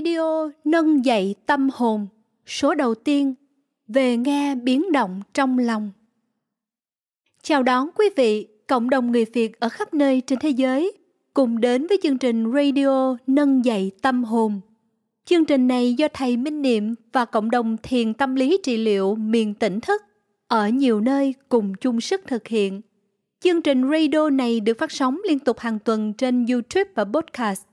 Radio nâng dậy tâm hồn, số đầu tiên, về nghe biến động trong lòng. Chào đón quý vị, cộng đồng người Việt ở khắp nơi trên thế giới, cùng đến với chương trình Radio nâng dậy tâm hồn. Chương trình này do thầy Minh Niệm và cộng đồng thiền tâm lý trị liệu miền tỉnh thức ở nhiều nơi cùng chung sức thực hiện. Chương trình radio này được phát sóng liên tục hàng tuần trên YouTube và podcast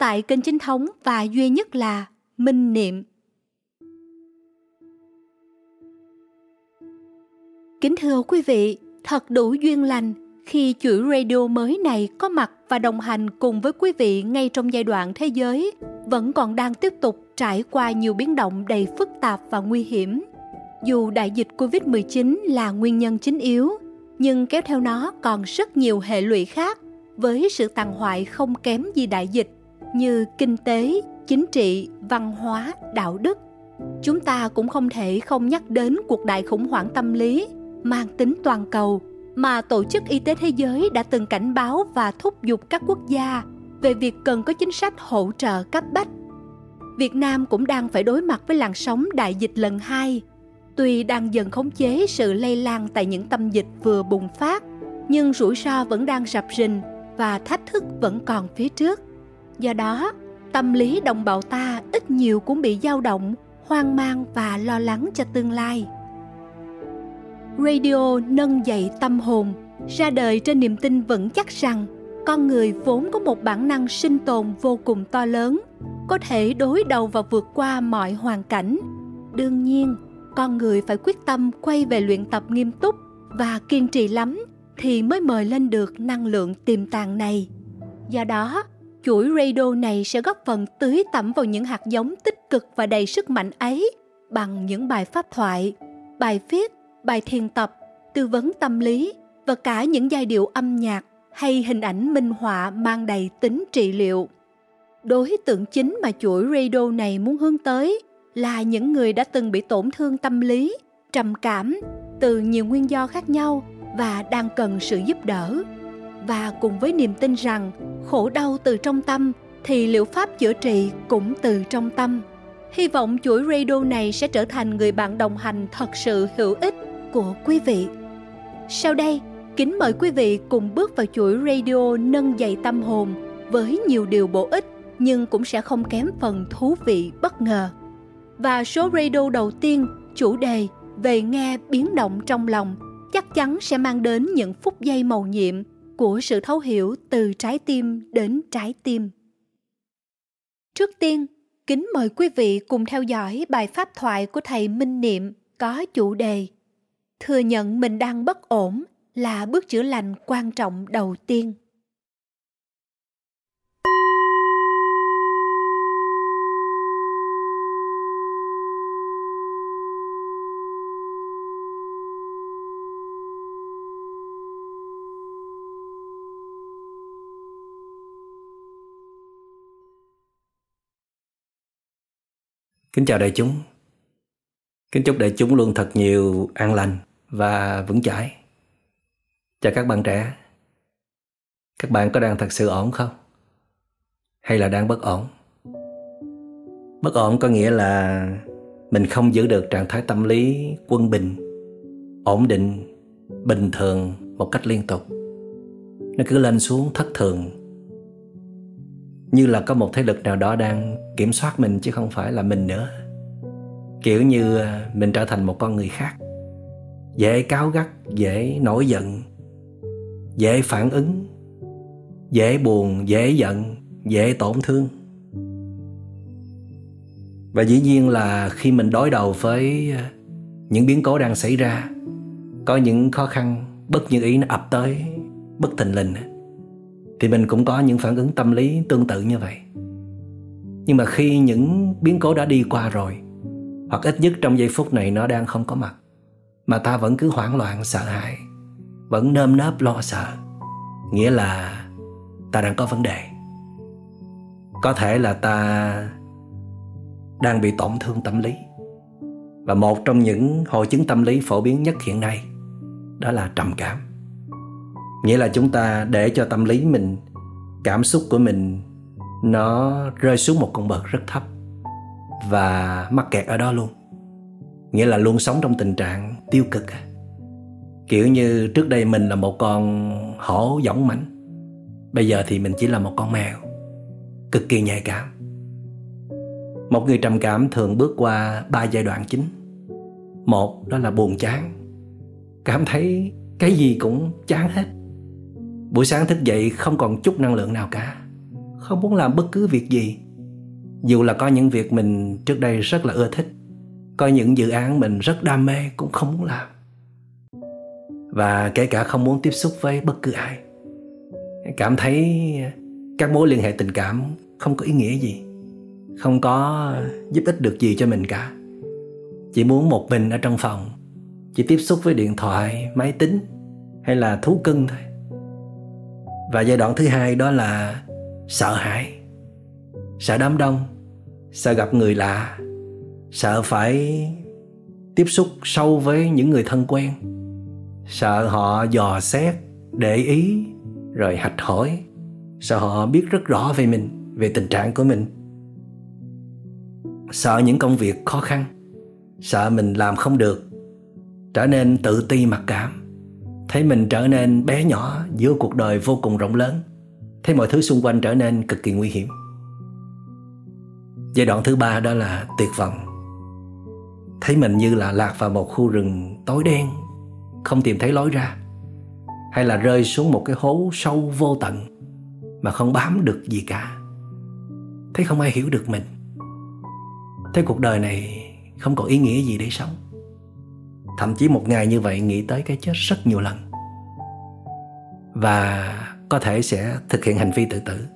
tại kênh chính thống và duy nhất là Minh Niệm. Kính thưa quý vị, thật đủ duyên lành khi chuỗi radio mới này có mặt và đồng hành cùng với quý vị ngay trong giai đoạn thế giới vẫn còn đang tiếp tục trải qua nhiều biến động đầy phức tạp và nguy hiểm. Dù đại dịch Covid-19 là nguyên nhân chính yếu, nhưng kéo theo nó còn rất nhiều hệ lụy khác với sự tàn hoại không kém gì đại dịch như kinh tế, chính trị, văn hóa, đạo đức. Chúng ta cũng không thể không nhắc đến cuộc đại khủng hoảng tâm lý mang tính toàn cầu mà Tổ chức Y tế Thế giới đã từng cảnh báo và thúc giục các quốc gia về việc cần có chính sách hỗ trợ cấp bách. Việt Nam cũng đang phải đối mặt với làn sóng đại dịch lần hai. Tuy đang dần khống chế sự lây lan tại những tâm dịch vừa bùng phát, nhưng rủi ro vẫn đang rập rình và thách thức vẫn còn phía trước. Do đó, tâm lý đồng bào ta ít nhiều cũng bị dao động, hoang mang và lo lắng cho tương lai. Radio nâng dậy tâm hồn, ra đời trên niềm tin vững chắc rằng con người vốn có một bản năng sinh tồn vô cùng to lớn, có thể đối đầu và vượt qua mọi hoàn cảnh. Đương nhiên, con người phải quyết tâm quay về luyện tập nghiêm túc và kiên trì lắm thì mới mời lên được năng lượng tiềm tàng này. Do đó, chuỗi radio này sẽ góp phần tưới tẩm vào những hạt giống tích cực và đầy sức mạnh ấy bằng những bài pháp thoại, bài viết, bài thiền tập, tư vấn tâm lý và cả những giai điệu âm nhạc hay hình ảnh minh họa mang đầy tính trị liệu. Đối tượng chính mà chuỗi radio này muốn hướng tới là những người đã từng bị tổn thương tâm lý, trầm cảm từ nhiều nguyên do khác nhau và đang cần sự giúp đỡ và cùng với niềm tin rằng khổ đau từ trong tâm thì liệu pháp chữa trị cũng từ trong tâm. Hy vọng chuỗi radio này sẽ trở thành người bạn đồng hành thật sự hữu ích của quý vị. Sau đây, kính mời quý vị cùng bước vào chuỗi radio nâng dậy tâm hồn với nhiều điều bổ ích nhưng cũng sẽ không kém phần thú vị bất ngờ. Và số radio đầu tiên, chủ đề về nghe biến động trong lòng chắc chắn sẽ mang đến những phút giây màu nhiệm của sự thấu hiểu từ trái tim đến trái tim. Trước tiên, kính mời quý vị cùng theo dõi bài pháp thoại của thầy Minh Niệm có chủ đề Thừa nhận mình đang bất ổn là bước chữa lành quan trọng đầu tiên. Kính chào đại chúng. Kính chúc đại chúng luôn thật nhiều an lành và vững chãi. Chào các bạn trẻ. Các bạn có đang thật sự ổn không? Hay là đang bất ổn? Bất ổn có nghĩa là mình không giữ được trạng thái tâm lý quân bình, ổn định, bình thường một cách liên tục. Nó cứ lên xuống thất thường như là có một thế lực nào đó đang kiểm soát mình chứ không phải là mình nữa. Kiểu như à, mình trở thành một con người khác. Dễ cáo gắt, dễ nổi giận, dễ phản ứng, dễ buồn, dễ giận, dễ tổn thương. Và dĩ nhiên là khi mình đối đầu với à, những biến cố đang xảy ra, có những khó khăn, bất như ý nó ập tới, bất thình lình thì mình cũng có những phản ứng tâm lý tương tự như vậy. Nhưng mà khi những biến cố đã đi qua rồi, hoặc ít nhất trong giây phút này nó đang không có mặt, mà ta vẫn cứ hoảng loạn, sợ hãi, vẫn nơm nớp lo sợ, nghĩa là ta đang có vấn đề. Có thể là ta đang bị tổn thương tâm lý. Và một trong những hội chứng tâm lý phổ biến nhất hiện nay đó là trầm cảm nghĩa là chúng ta để cho tâm lý mình, cảm xúc của mình, nó rơi xuống một con bậc rất thấp và mắc kẹt ở đó luôn. Nghĩa là luôn sống trong tình trạng tiêu cực kiểu như trước đây mình là một con hổ dõng mãnh bây giờ thì mình chỉ là một con mèo, cực kỳ nhạy cảm. Một người trầm cảm thường bước qua ba giai đoạn chính. Một, đó là buồn chán. Cảm thấy cái gì cũng chán hết buổi sáng thức dậy không còn chút năng lượng nào cả. Không muốn làm bất cứ việc gì. Dù là có những việc mình trước đây rất là ưa thích, có những dự án mình rất đam mê cũng không muốn làm. Và kể cả không muốn tiếp xúc với bất cứ ai, cảm thấy các mối liên hệ tình cảm không có ý nghĩa gì, không có giúp ích được gì cho mình cả. Chỉ muốn một mình ở trong phòng, chỉ tiếp xúc với điện thoại, máy tính hay là thú cưng thôi và giai đoạn thứ hai đó là sợ hãi. Sợ đám đông, sợ gặp người lạ, sợ phải tiếp xúc sâu với những người thân quen, sợ họ dò xét, để ý, rồi hạch hỏi, sợ họ biết rất rõ về mình, về tình trạng của mình. Sợ những công việc khó khăn, sợ mình làm không được, trở nên tự ti mặc cảm thấy mình trở nên bé nhỏ, giữa cuộc đời vô cùng rộng lớn. Thấy mọi thứ xung quanh trở nên cực kỳ nguy hiểm. Giai đoạn thứ ba đó là tuyệt vọng. Thấy mình như là lạc vào một khu rừng tối đen, không tìm thấy lối ra. Hay là rơi xuống một cái hố sâu vô tận, mà không bám được gì cả. Thấy không ai hiểu được mình. Thấy cuộc đời này không còn ý nghĩa gì để sống thậm chí một ngày như vậy nghĩ tới cái chết rất nhiều lần. Và có thể sẽ thực hiện hành vi tự tử.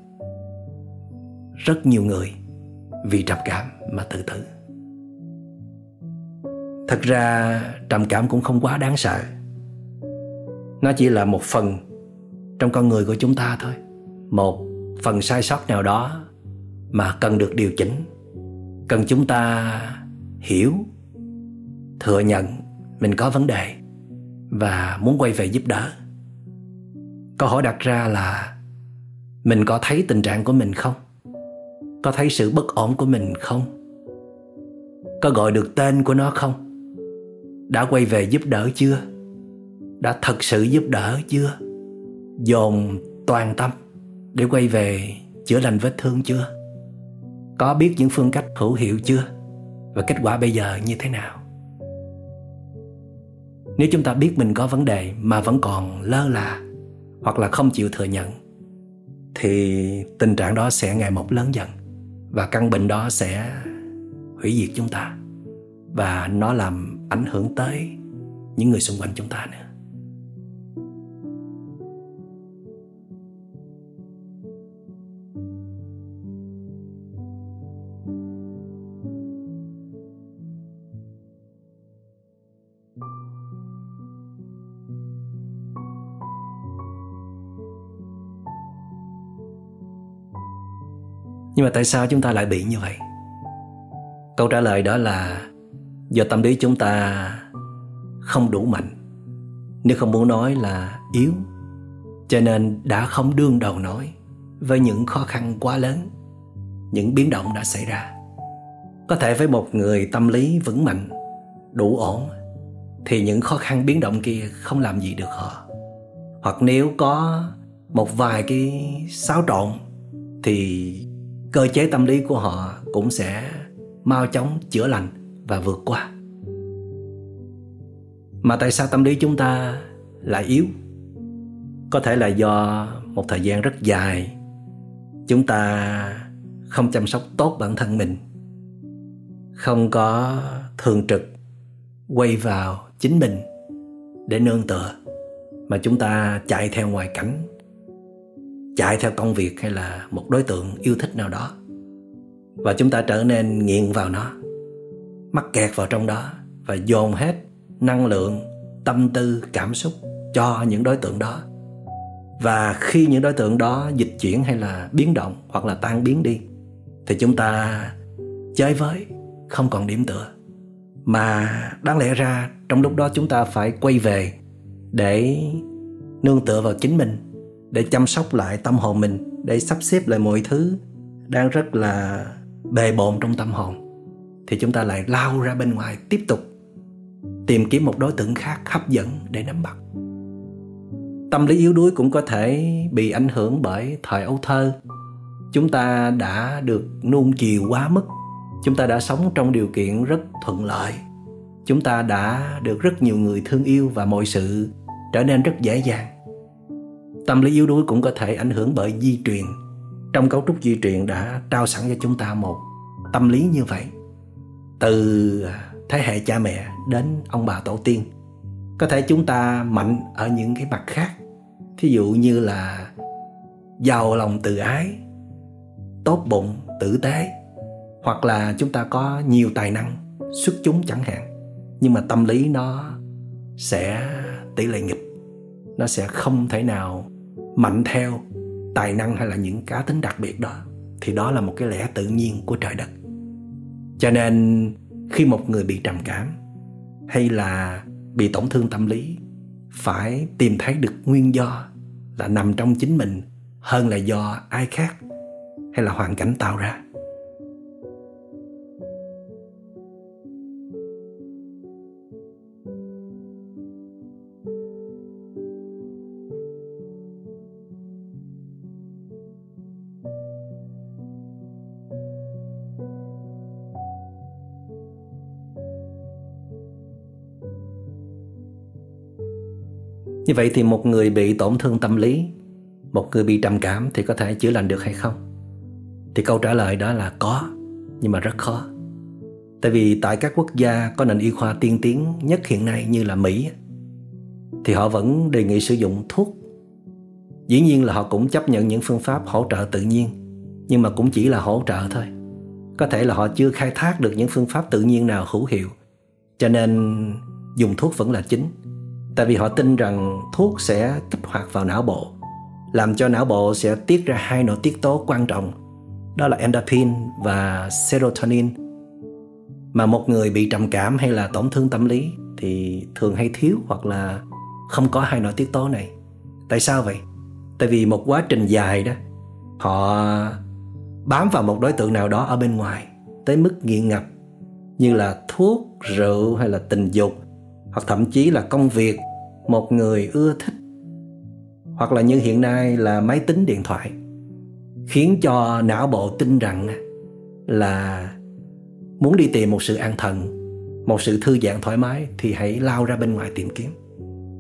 Rất nhiều người vì trầm cảm mà tự tử. Thật ra, trầm cảm cũng không quá đáng sợ. Nó chỉ là một phần trong con người của chúng ta thôi. Một phần sai sót nào đó mà cần được điều chỉnh. Cần chúng ta hiểu, thừa nhận mình có vấn đề và muốn quay về giúp đỡ. Câu hỏi đặt ra là, mình có thấy tình trạng của mình không? Có thấy sự bất ổn của mình không? Có gọi được tên của nó không? Đã quay về giúp đỡ chưa? Đã thật sự giúp đỡ chưa? Dồn toàn tâm để quay về chữa lành vết thương chưa? Có biết những phương cách hữu hiệu chưa? Và kết quả bây giờ như thế nào? Nếu chúng ta biết mình có vấn đề mà vẫn còn lơ là hoặc là không chịu thừa nhận, thì tình trạng đó sẽ ngày một lớn dần và căn bệnh đó sẽ hủy diệt chúng ta và nó làm ảnh hưởng tới những người xung quanh chúng ta nữa. Nhưng mà tại sao chúng ta lại bị như vậy? Câu trả lời đó là do tâm lý chúng ta không đủ mạnh. Nếu không muốn nói là yếu, cho nên đã không đương đầu nổi với những khó khăn quá lớn, những biến động đã xảy ra. Có thể với một người tâm lý vững mạnh, đủ ổn, thì những khó khăn biến động kia không làm gì được họ. Hoặc nếu có một vài cái xáo trộn, thì cơ chế tâm lý của họ cũng sẽ mau chóng chữa lành và vượt qua. Mà tại sao tâm lý chúng ta lại yếu? Có thể là do một thời gian rất dài, chúng ta không chăm sóc tốt bản thân mình, không có thường trực quay vào chính mình để nương tựa, mà chúng ta chạy theo ngoài cảnh chạy theo công việc hay là một đối tượng yêu thích nào đó. Và chúng ta trở nên nghiện vào nó, mắc kẹt vào trong đó và dồn hết năng lượng, tâm tư, cảm xúc cho những đối tượng đó. Và khi những đối tượng đó dịch chuyển hay là biến động hoặc là tan biến đi, thì chúng ta chơi với, không còn điểm tựa. Mà đáng lẽ ra, trong lúc đó chúng ta phải quay về để nương tựa vào chính mình để chăm sóc lại tâm hồn mình, để sắp xếp lại mọi thứ đang rất là bề bộn trong tâm hồn. Thì chúng ta lại lao ra bên ngoài tiếp tục tìm kiếm một đối tượng khác hấp dẫn để nắm bắt. Tâm lý yếu đuối cũng có thể bị ảnh hưởng bởi thời ấu thơ. Chúng ta đã được nuông chiều quá mức. Chúng ta đã sống trong điều kiện rất thuận lợi. Chúng ta đã được rất nhiều người thương yêu và mọi sự trở nên rất dễ dàng tâm lý yếu đuối cũng có thể ảnh hưởng bởi di truyền. Trong cấu trúc di truyền đã trao sẵn cho chúng ta một tâm lý như vậy. Từ thế hệ cha mẹ đến ông bà tổ tiên, có thể chúng ta mạnh ở những cái mặt khác. Thí dụ như là giàu lòng từ ái, tốt bụng, tử tế, hoặc là chúng ta có nhiều tài năng, xuất chúng chẳng hạn. Nhưng mà tâm lý nó sẽ tỷ lệ nghịch, nó sẽ không thể nào mạnh theo tài năng hay là những cá tính đặc biệt đó, thì đó là một cái lẽ tự nhiên của trời đất. Cho nên, khi một người bị trầm cảm hay là bị tổn thương tâm lý, phải tìm thấy được nguyên do là nằm trong chính mình hơn là do ai khác hay là hoàn cảnh tạo ra. Như vậy thì một người bị tổn thương tâm lý, Một người bị trầm cảm thì có thể chữa lành được hay không? Thì câu trả lời đó là có, Nhưng mà rất khó. Tại vì tại các quốc gia có nền y khoa tiên tiến nhất hiện nay như là Mỹ Thì họ vẫn đề nghị sử dụng thuốc. Dĩ nhiên là họ cũng chấp nhận những phương pháp hỗ trợ tự nhiên, Nhưng mà cũng chỉ là hỗ trợ thôi. Có thể là họ chưa khai thác được những phương pháp tự nhiên nào hữu hiệu, Cho nên dùng thuốc vẫn là chính. Tại vì họ tin rằng thuốc sẽ kích hoạt vào não bộ Làm cho não bộ sẽ tiết ra hai nội tiết tố quan trọng Đó là endorphin và serotonin Mà một người bị trầm cảm hay là tổn thương tâm lý Thì thường hay thiếu hoặc là không có hai nội tiết tố này Tại sao vậy? Tại vì một quá trình dài đó Họ bám vào một đối tượng nào đó ở bên ngoài Tới mức nghiện ngập Như là thuốc, rượu hay là tình dục hoặc thậm chí là công việc một người ưa thích. Hoặc là như hiện nay là máy tính điện thoại, khiến cho não bộ tin rằng là muốn đi tìm một sự an thần, một sự thư giãn thoải mái thì hãy lao ra bên ngoài tìm kiếm.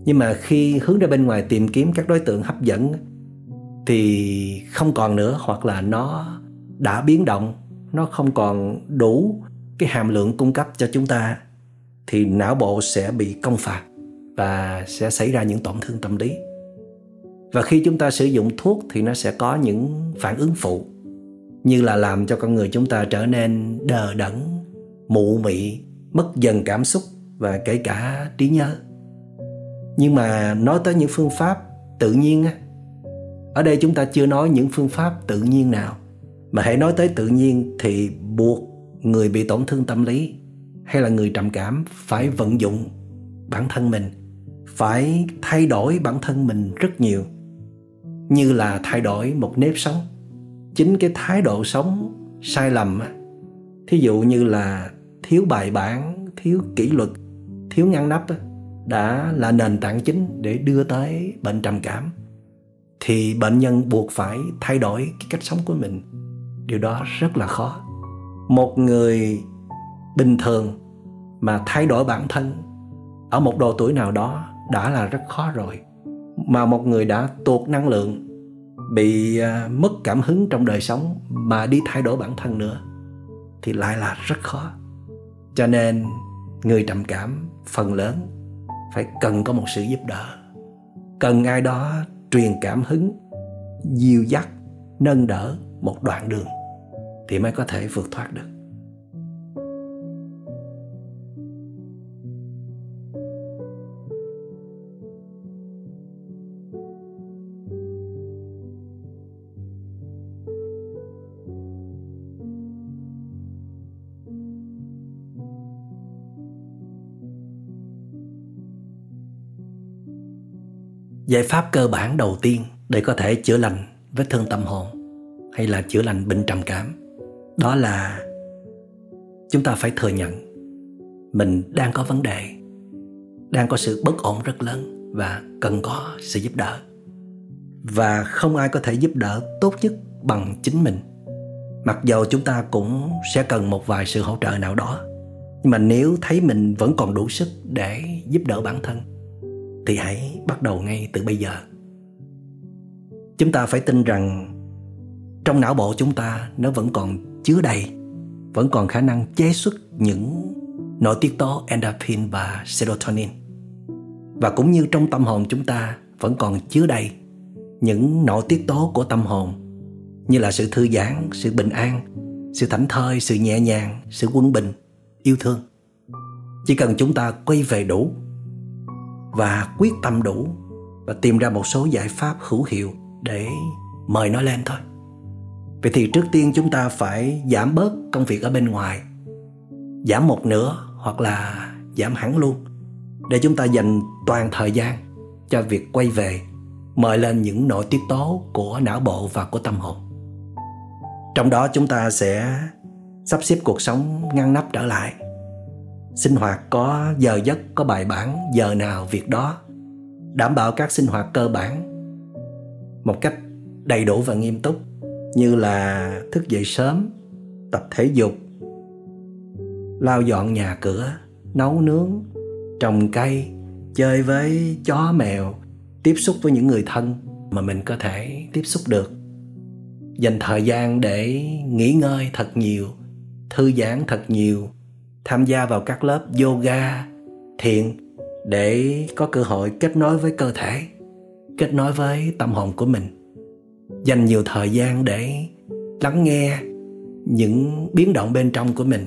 Nhưng mà khi hướng ra bên ngoài tìm kiếm các đối tượng hấp dẫn thì không còn nữa, hoặc là nó đã biến động, nó không còn đủ cái hàm lượng cung cấp cho chúng ta thì não bộ sẽ bị công phạt và sẽ xảy ra những tổn thương tâm lý. Và khi chúng ta sử dụng thuốc thì nó sẽ có những phản ứng phụ, như là làm cho con người chúng ta trở nên đờ đẫn, mụ mị, mất dần cảm xúc và kể cả trí nhớ. Nhưng mà nói tới những phương pháp tự nhiên á, ở đây chúng ta chưa nói những phương pháp tự nhiên nào. Mà hãy nói tới tự nhiên thì buộc người bị tổn thương tâm lý hay là người trầm cảm phải vận dụng bản thân mình, phải thay đổi bản thân mình rất nhiều. Như là thay đổi một nếp sống. Chính cái thái độ sống sai lầm thí dụ như là thiếu bài bản, thiếu kỷ luật, thiếu ngăn nắp đã là nền tảng chính để đưa tới bệnh trầm cảm, thì bệnh nhân buộc phải thay đổi cái cách sống của mình. Điều đó rất là khó. Một người bình thường mà thay đổi bản thân. Ở một độ tuổi nào đó đã là rất khó rồi, mà một người đã tuột năng lượng, bị à, mất cảm hứng trong đời sống mà đi thay đổi bản thân nữa thì lại là rất khó. Cho nên người trầm cảm phần lớn phải cần có một sự giúp đỡ. Cần ai đó truyền cảm hứng, dìu dắt, nâng đỡ một đoạn đường thì mới có thể vượt thoát được. Giải pháp cơ bản đầu tiên để có thể chữa lành vết thương tâm hồn hay là chữa lành bệnh trầm cảm, đó là chúng ta phải thừa nhận mình đang có vấn đề, đang có sự bất ổn rất lớn và cần có sự giúp đỡ. Và không ai có thể giúp đỡ tốt nhất bằng chính mình. Mặc dầu chúng ta cũng sẽ cần một vài sự hỗ trợ nào đó, nhưng mà nếu thấy mình vẫn còn đủ sức để giúp đỡ bản thân thì hãy bắt đầu ngay từ bây giờ. Chúng ta phải tin rằng trong não bộ chúng ta nó vẫn còn chứa đầy, vẫn còn khả năng chế xuất những nội tiết tố endorphin và serotonin. Và cũng như trong tâm hồn chúng ta vẫn còn chứa đầy những nội tiết tố của tâm hồn, như là sự thư giãn, sự bình an, sự thảnh thơi, sự nhẹ nhàng, sự quân bình, yêu thương. Chỉ cần chúng ta quay về đủ và quyết tâm đủ và tìm ra một số giải pháp hữu hiệu để mời nó lên thôi. Vậy thì trước tiên chúng ta phải giảm bớt công việc ở bên ngoài. Giảm một nửa hoặc là giảm hẳn luôn để chúng ta dành toàn thời gian cho việc quay về, mời lên những nội tiết tố của não bộ và của tâm hồn. Trong đó chúng ta sẽ sắp xếp cuộc sống ngăn nắp trở lại sinh hoạt có giờ giấc, có bài bản, giờ nào việc đó. Đảm bảo các sinh hoạt cơ bản một cách đầy đủ và nghiêm túc, như là thức dậy sớm, tập thể dục, lau dọn nhà cửa, nấu nướng, trồng cây, chơi với chó mèo, tiếp xúc với những người thân mà mình có thể tiếp xúc được. Dành thời gian để nghỉ ngơi thật nhiều, thư giãn thật nhiều tham gia vào các lớp yoga thiền để có cơ hội kết nối với cơ thể, kết nối với tâm hồn của mình. Dành nhiều thời gian để lắng nghe những biến động bên trong của mình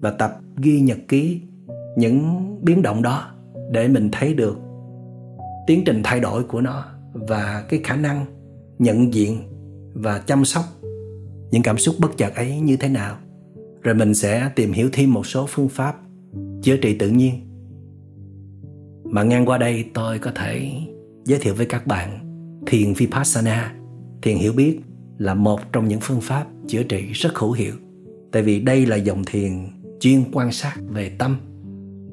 và tập ghi nhật ký những biến động đó để mình thấy được tiến trình thay đổi của nó và cái khả năng nhận diện và chăm sóc những cảm xúc bất chợt ấy như thế nào rồi mình sẽ tìm hiểu thêm một số phương pháp chữa trị tự nhiên. Mà ngang qua đây tôi có thể giới thiệu với các bạn thiền vipassana. Thiền hiểu biết là một trong những phương pháp chữa trị rất hữu hiệu. Tại vì đây là dòng thiền chuyên quan sát về tâm.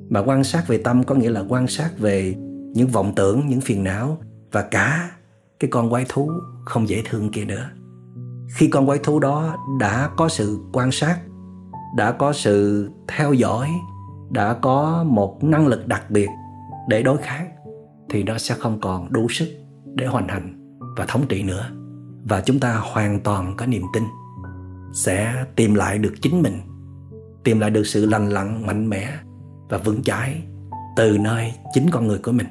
Mà quan sát về tâm có nghĩa là quan sát về những vọng tưởng, những phiền não và cả cái con quái thú không dễ thương kia nữa. Khi con quái thú đó đã có sự quan sát đã có sự theo dõi, đã có một năng lực đặc biệt để đối kháng, thì nó sẽ không còn đủ sức để hoàn thành và thống trị nữa. Và chúng ta hoàn toàn có niềm tin sẽ tìm lại được chính mình, tìm lại được sự lành lặn, mạnh mẽ và vững chãi từ nơi chính con người của mình.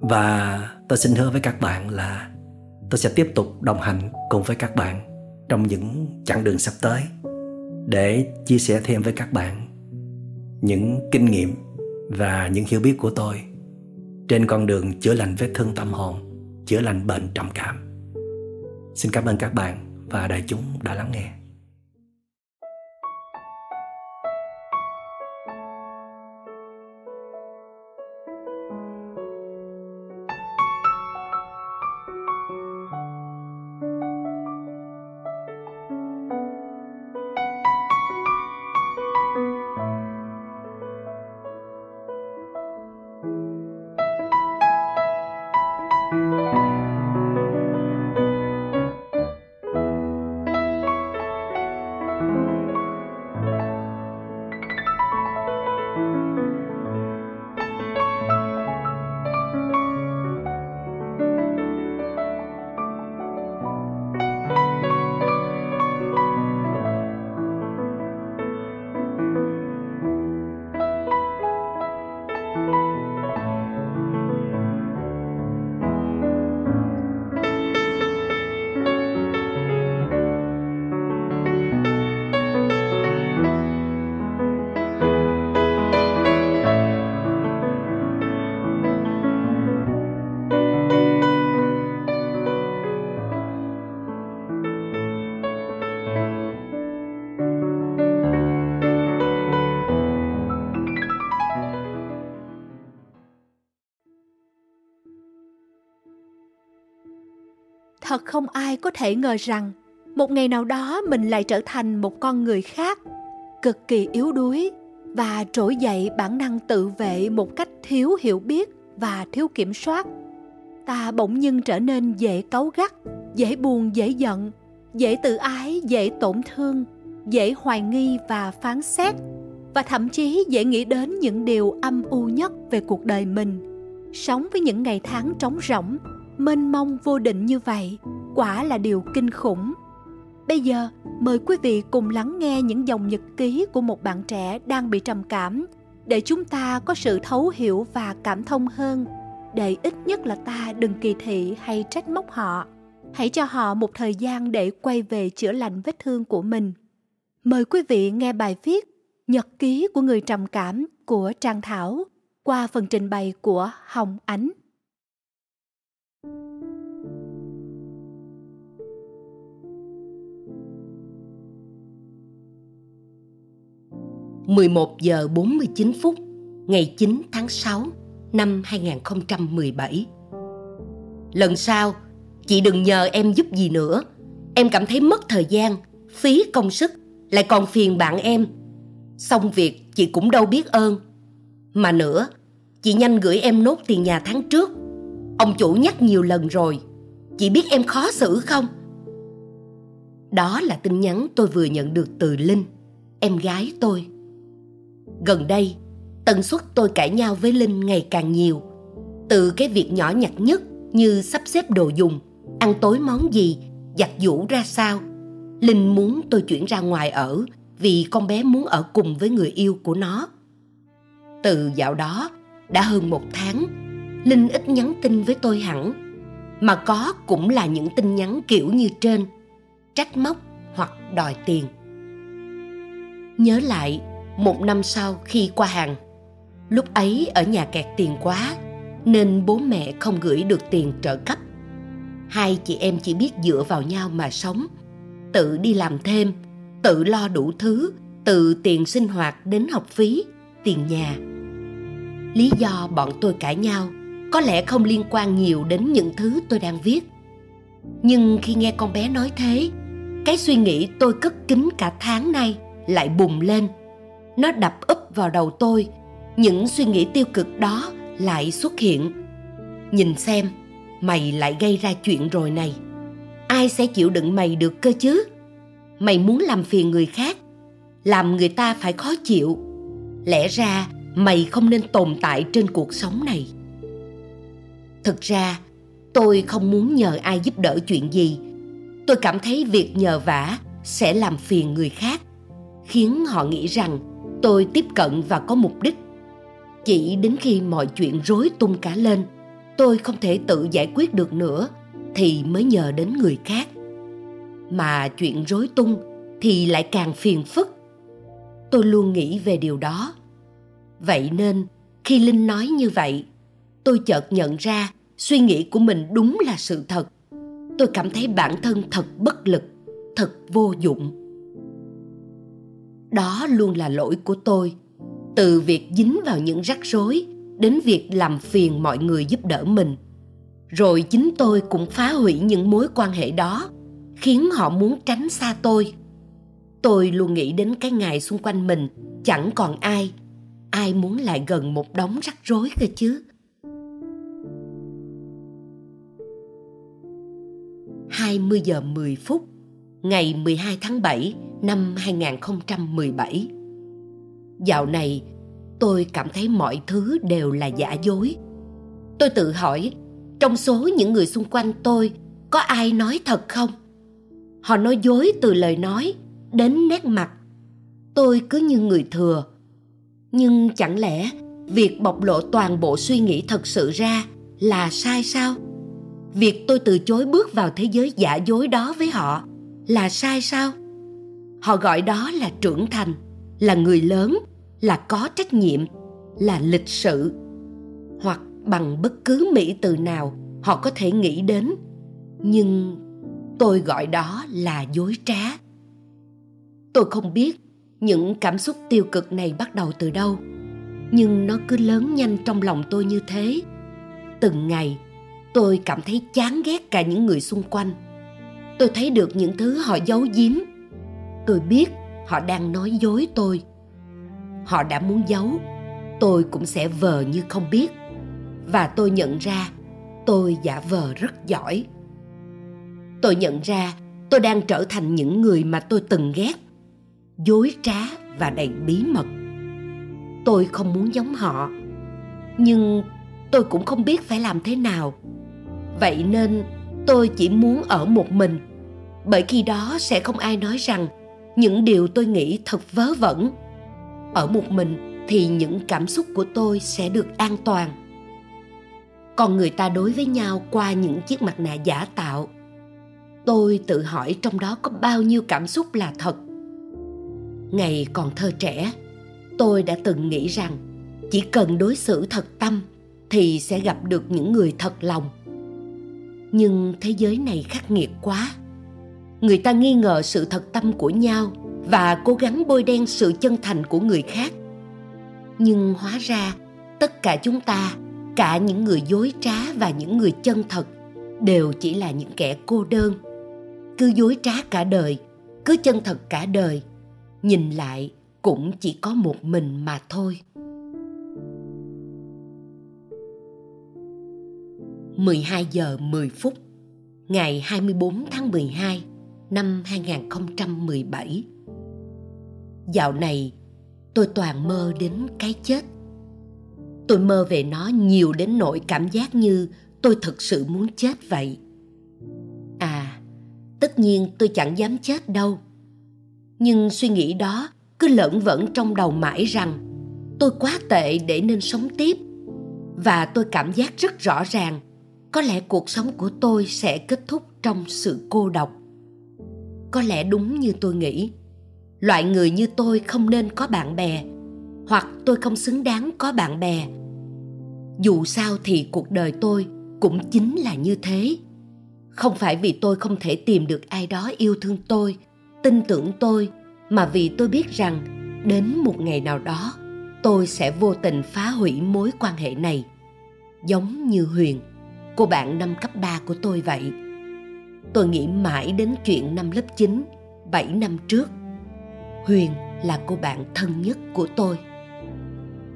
Và tôi xin hứa với các bạn là tôi sẽ tiếp tục đồng hành cùng với các bạn trong những chặng đường sắp tới để chia sẻ thêm với các bạn những kinh nghiệm và những hiểu biết của tôi trên con đường chữa lành vết thương tâm hồn, chữa lành bệnh trầm cảm. Xin cảm ơn các bạn và đại chúng đã lắng nghe. Thật không ai có thể ngờ rằng một ngày nào đó mình lại trở thành một con người khác, cực kỳ yếu đuối và trỗi dậy bản năng tự vệ một cách thiếu hiểu biết và thiếu kiểm soát. Ta bỗng nhiên trở nên dễ cáu gắt, dễ buồn, dễ giận, dễ tự ái, dễ tổn thương, dễ hoài nghi và phán xét, và thậm chí dễ nghĩ đến những điều âm u nhất về cuộc đời mình. Sống với những ngày tháng trống rỗng mênh mông vô định như vậy, quả là điều kinh khủng. Bây giờ, mời quý vị cùng lắng nghe những dòng nhật ký của một bạn trẻ đang bị trầm cảm để chúng ta có sự thấu hiểu và cảm thông hơn. Để ít nhất là ta đừng kỳ thị hay trách móc họ. Hãy cho họ một thời gian để quay về chữa lành vết thương của mình. Mời quý vị nghe bài viết nhật ký của người trầm cảm của trang thảo qua phần trình bày của hồng ánh. 11 giờ 49 phút ngày 9 tháng 6 năm 2017. Lần sau, chị đừng nhờ em giúp gì nữa. Em cảm thấy mất thời gian, phí công sức, lại còn phiền bạn em. Xong việc chị cũng đâu biết ơn. Mà nữa, chị nhanh gửi em nốt tiền nhà tháng trước. Ông chủ nhắc nhiều lần rồi. Chị biết em khó xử không? Đó là tin nhắn tôi vừa nhận được từ Linh, em gái tôi. Gần đây, tần suất tôi cãi nhau với Linh ngày càng nhiều. Từ cái việc nhỏ nhặt nhất như sắp xếp đồ dùng, ăn tối món gì, giặt giũ ra sao. Linh muốn tôi chuyển ra ngoài ở vì con bé muốn ở cùng với người yêu của nó. Từ dạo đó, đã hơn một tháng, Linh ít nhắn tin với tôi hẳn. Mà có cũng là những tin nhắn kiểu như trên, trách móc hoặc đòi tiền. Nhớ lại, một năm sau khi qua hàng. Lúc ấy ở nhà kẹt tiền quá, nên bố mẹ không gửi được tiền trợ cấp. Hai chị em chỉ biết dựa vào nhau mà sống, tự đi làm thêm, tự lo đủ thứ, từ tiền sinh hoạt đến học phí, tiền nhà. Lý do bọn tôi cãi nhau có lẽ không liên quan nhiều đến những thứ tôi đang viết. Nhưng khi nghe con bé nói thế, cái suy nghĩ tôi cất kín cả tháng nay lại bùng lên nó đập úp vào đầu tôi. Những suy nghĩ tiêu cực đó lại xuất hiện. Nhìn xem, mày lại gây ra chuyện rồi này. Ai sẽ chịu đựng mày được cơ chứ? Mày muốn làm phiền người khác, làm người ta phải khó chịu. Lẽ ra, mày không nên tồn tại trên cuộc sống này. Thực ra, tôi không muốn nhờ ai giúp đỡ chuyện gì. Tôi cảm thấy việc nhờ vả sẽ làm phiền người khác, khiến họ nghĩ rằng tôi tiếp cận và có mục đích. Chỉ đến khi mọi chuyện rối tung cả lên, tôi không thể tự giải quyết được nữa, thì mới nhờ đến người khác. Mà chuyện rối tung thì lại càng phiền phức. Tôi luôn nghĩ về điều đó. Vậy nên, khi linh nói như vậy, tôi chợt nhận ra suy nghĩ của mình đúng là sự thật. Tôi cảm thấy bản thân thật bất lực, thật vô dụng đó luôn là lỗi của tôi. Từ việc dính vào những rắc rối đến việc làm phiền mọi người giúp đỡ mình. Rồi chính tôi cũng phá hủy những mối quan hệ đó, khiến họ muốn tránh xa tôi. Tôi luôn nghĩ đến cái ngày xung quanh mình, chẳng còn ai. Ai muốn lại gần một đống rắc rối cơ chứ? Hai mươi giờ mười phút ngày mười hai tháng 7 năm 2017. Dạo này, tôi cảm thấy mọi thứ đều là giả dối. Tôi tự hỏi, trong số những người xung quanh tôi, có ai nói thật không? Họ nói dối từ lời nói đến nét mặt. Tôi cứ như người thừa. Nhưng chẳng lẽ việc bộc lộ toàn bộ suy nghĩ thật sự ra là sai sao? Việc tôi từ chối bước vào thế giới giả dối đó với họ là sai sao? họ gọi đó là trưởng thành, là người lớn, là có trách nhiệm, là lịch sự. Hoặc bằng bất cứ mỹ từ nào họ có thể nghĩ đến. Nhưng tôi gọi đó là dối trá. Tôi không biết những cảm xúc tiêu cực này bắt đầu từ đâu, nhưng nó cứ lớn nhanh trong lòng tôi như thế. Từng ngày, tôi cảm thấy chán ghét cả những người xung quanh tôi thấy được những thứ họ giấu giếm. Tôi biết họ đang nói dối tôi. Họ đã muốn giấu, tôi cũng sẽ vờ như không biết. Và tôi nhận ra, tôi giả vờ rất giỏi. Tôi nhận ra, tôi đang trở thành những người mà tôi từng ghét. Dối trá và đầy bí mật. Tôi không muốn giống họ. Nhưng tôi cũng không biết phải làm thế nào. Vậy nên tôi chỉ muốn ở một mình. Bởi khi đó sẽ không ai nói rằng những điều tôi nghĩ thật vớ vẩn. Ở một mình thì những cảm xúc của tôi sẽ được an toàn. Còn người ta đối với nhau qua những chiếc mặt nạ giả tạo, tôi tự hỏi trong đó có bao nhiêu cảm xúc là thật. Ngày còn thơ trẻ, tôi đã từng nghĩ rằng chỉ cần đối xử thật tâm thì sẽ gặp được những người thật lòng nhưng thế giới này khắc nghiệt quá. Người ta nghi ngờ sự thật tâm của nhau và cố gắng bôi đen sự chân thành của người khác. Nhưng hóa ra, tất cả chúng ta, cả những người dối trá và những người chân thật, đều chỉ là những kẻ cô đơn. Cứ dối trá cả đời, cứ chân thật cả đời, nhìn lại cũng chỉ có một mình mà thôi. 12 giờ 10 phút ngày 24 tháng 12 năm 2017. Dạo này, tôi toàn mơ đến cái chết. Tôi mơ về nó nhiều đến nỗi cảm giác như tôi thực sự muốn chết vậy. À, tất nhiên tôi chẳng dám chết đâu. Nhưng suy nghĩ đó cứ lẫn vẫn trong đầu mãi rằng tôi quá tệ để nên sống tiếp. Và tôi cảm giác rất rõ ràng có lẽ cuộc sống của tôi sẽ kết thúc trong sự cô độc. Có lẽ đúng như tôi nghĩ. Loại người như tôi không nên có bạn bè, hoặc tôi không xứng đáng có bạn bè. Dù sao thì cuộc đời tôi cũng chính là như thế. Không phải vì tôi không thể tìm được ai đó yêu thương tôi, tin tưởng tôi, mà vì tôi biết rằng đến một ngày nào đó, tôi sẽ vô tình phá hủy mối quan hệ này, giống như huyền cô bạn năm cấp 3 của tôi vậy. Tôi nghĩ mãi đến chuyện năm lớp 9, 7 năm trước. Huyền là cô bạn thân nhất của tôi.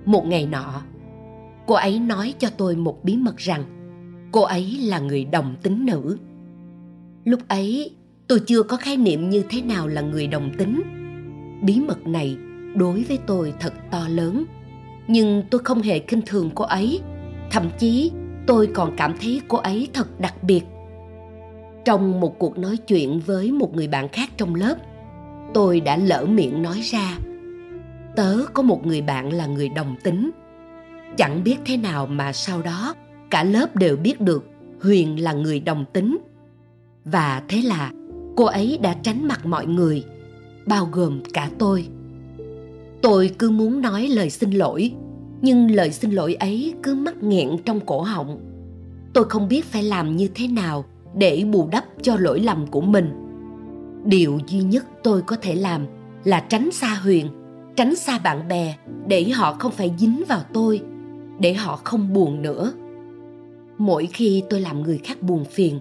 Một ngày nọ, cô ấy nói cho tôi một bí mật rằng cô ấy là người đồng tính nữ. Lúc ấy, tôi chưa có khái niệm như thế nào là người đồng tính. Bí mật này đối với tôi thật to lớn, nhưng tôi không hề khinh thường cô ấy, thậm chí tôi còn cảm thấy cô ấy thật đặc biệt. Trong một cuộc nói chuyện với một người bạn khác trong lớp, tôi đã lỡ miệng nói ra, tớ có một người bạn là người đồng tính. Chẳng biết thế nào mà sau đó cả lớp đều biết được huyền là người đồng tính. Và thế là cô ấy đã tránh mặt mọi người, bao gồm cả tôi. Tôi cứ muốn nói lời xin lỗi nhưng lời xin lỗi ấy cứ mắc nghẹn trong cổ họng. Tôi không biết phải làm như thế nào để bù đắp cho lỗi lầm của mình. Điều duy nhất tôi có thể làm là tránh xa huyền, tránh xa bạn bè để họ không phải dính vào tôi, để họ không buồn nữa. Mỗi khi tôi làm người khác buồn phiền,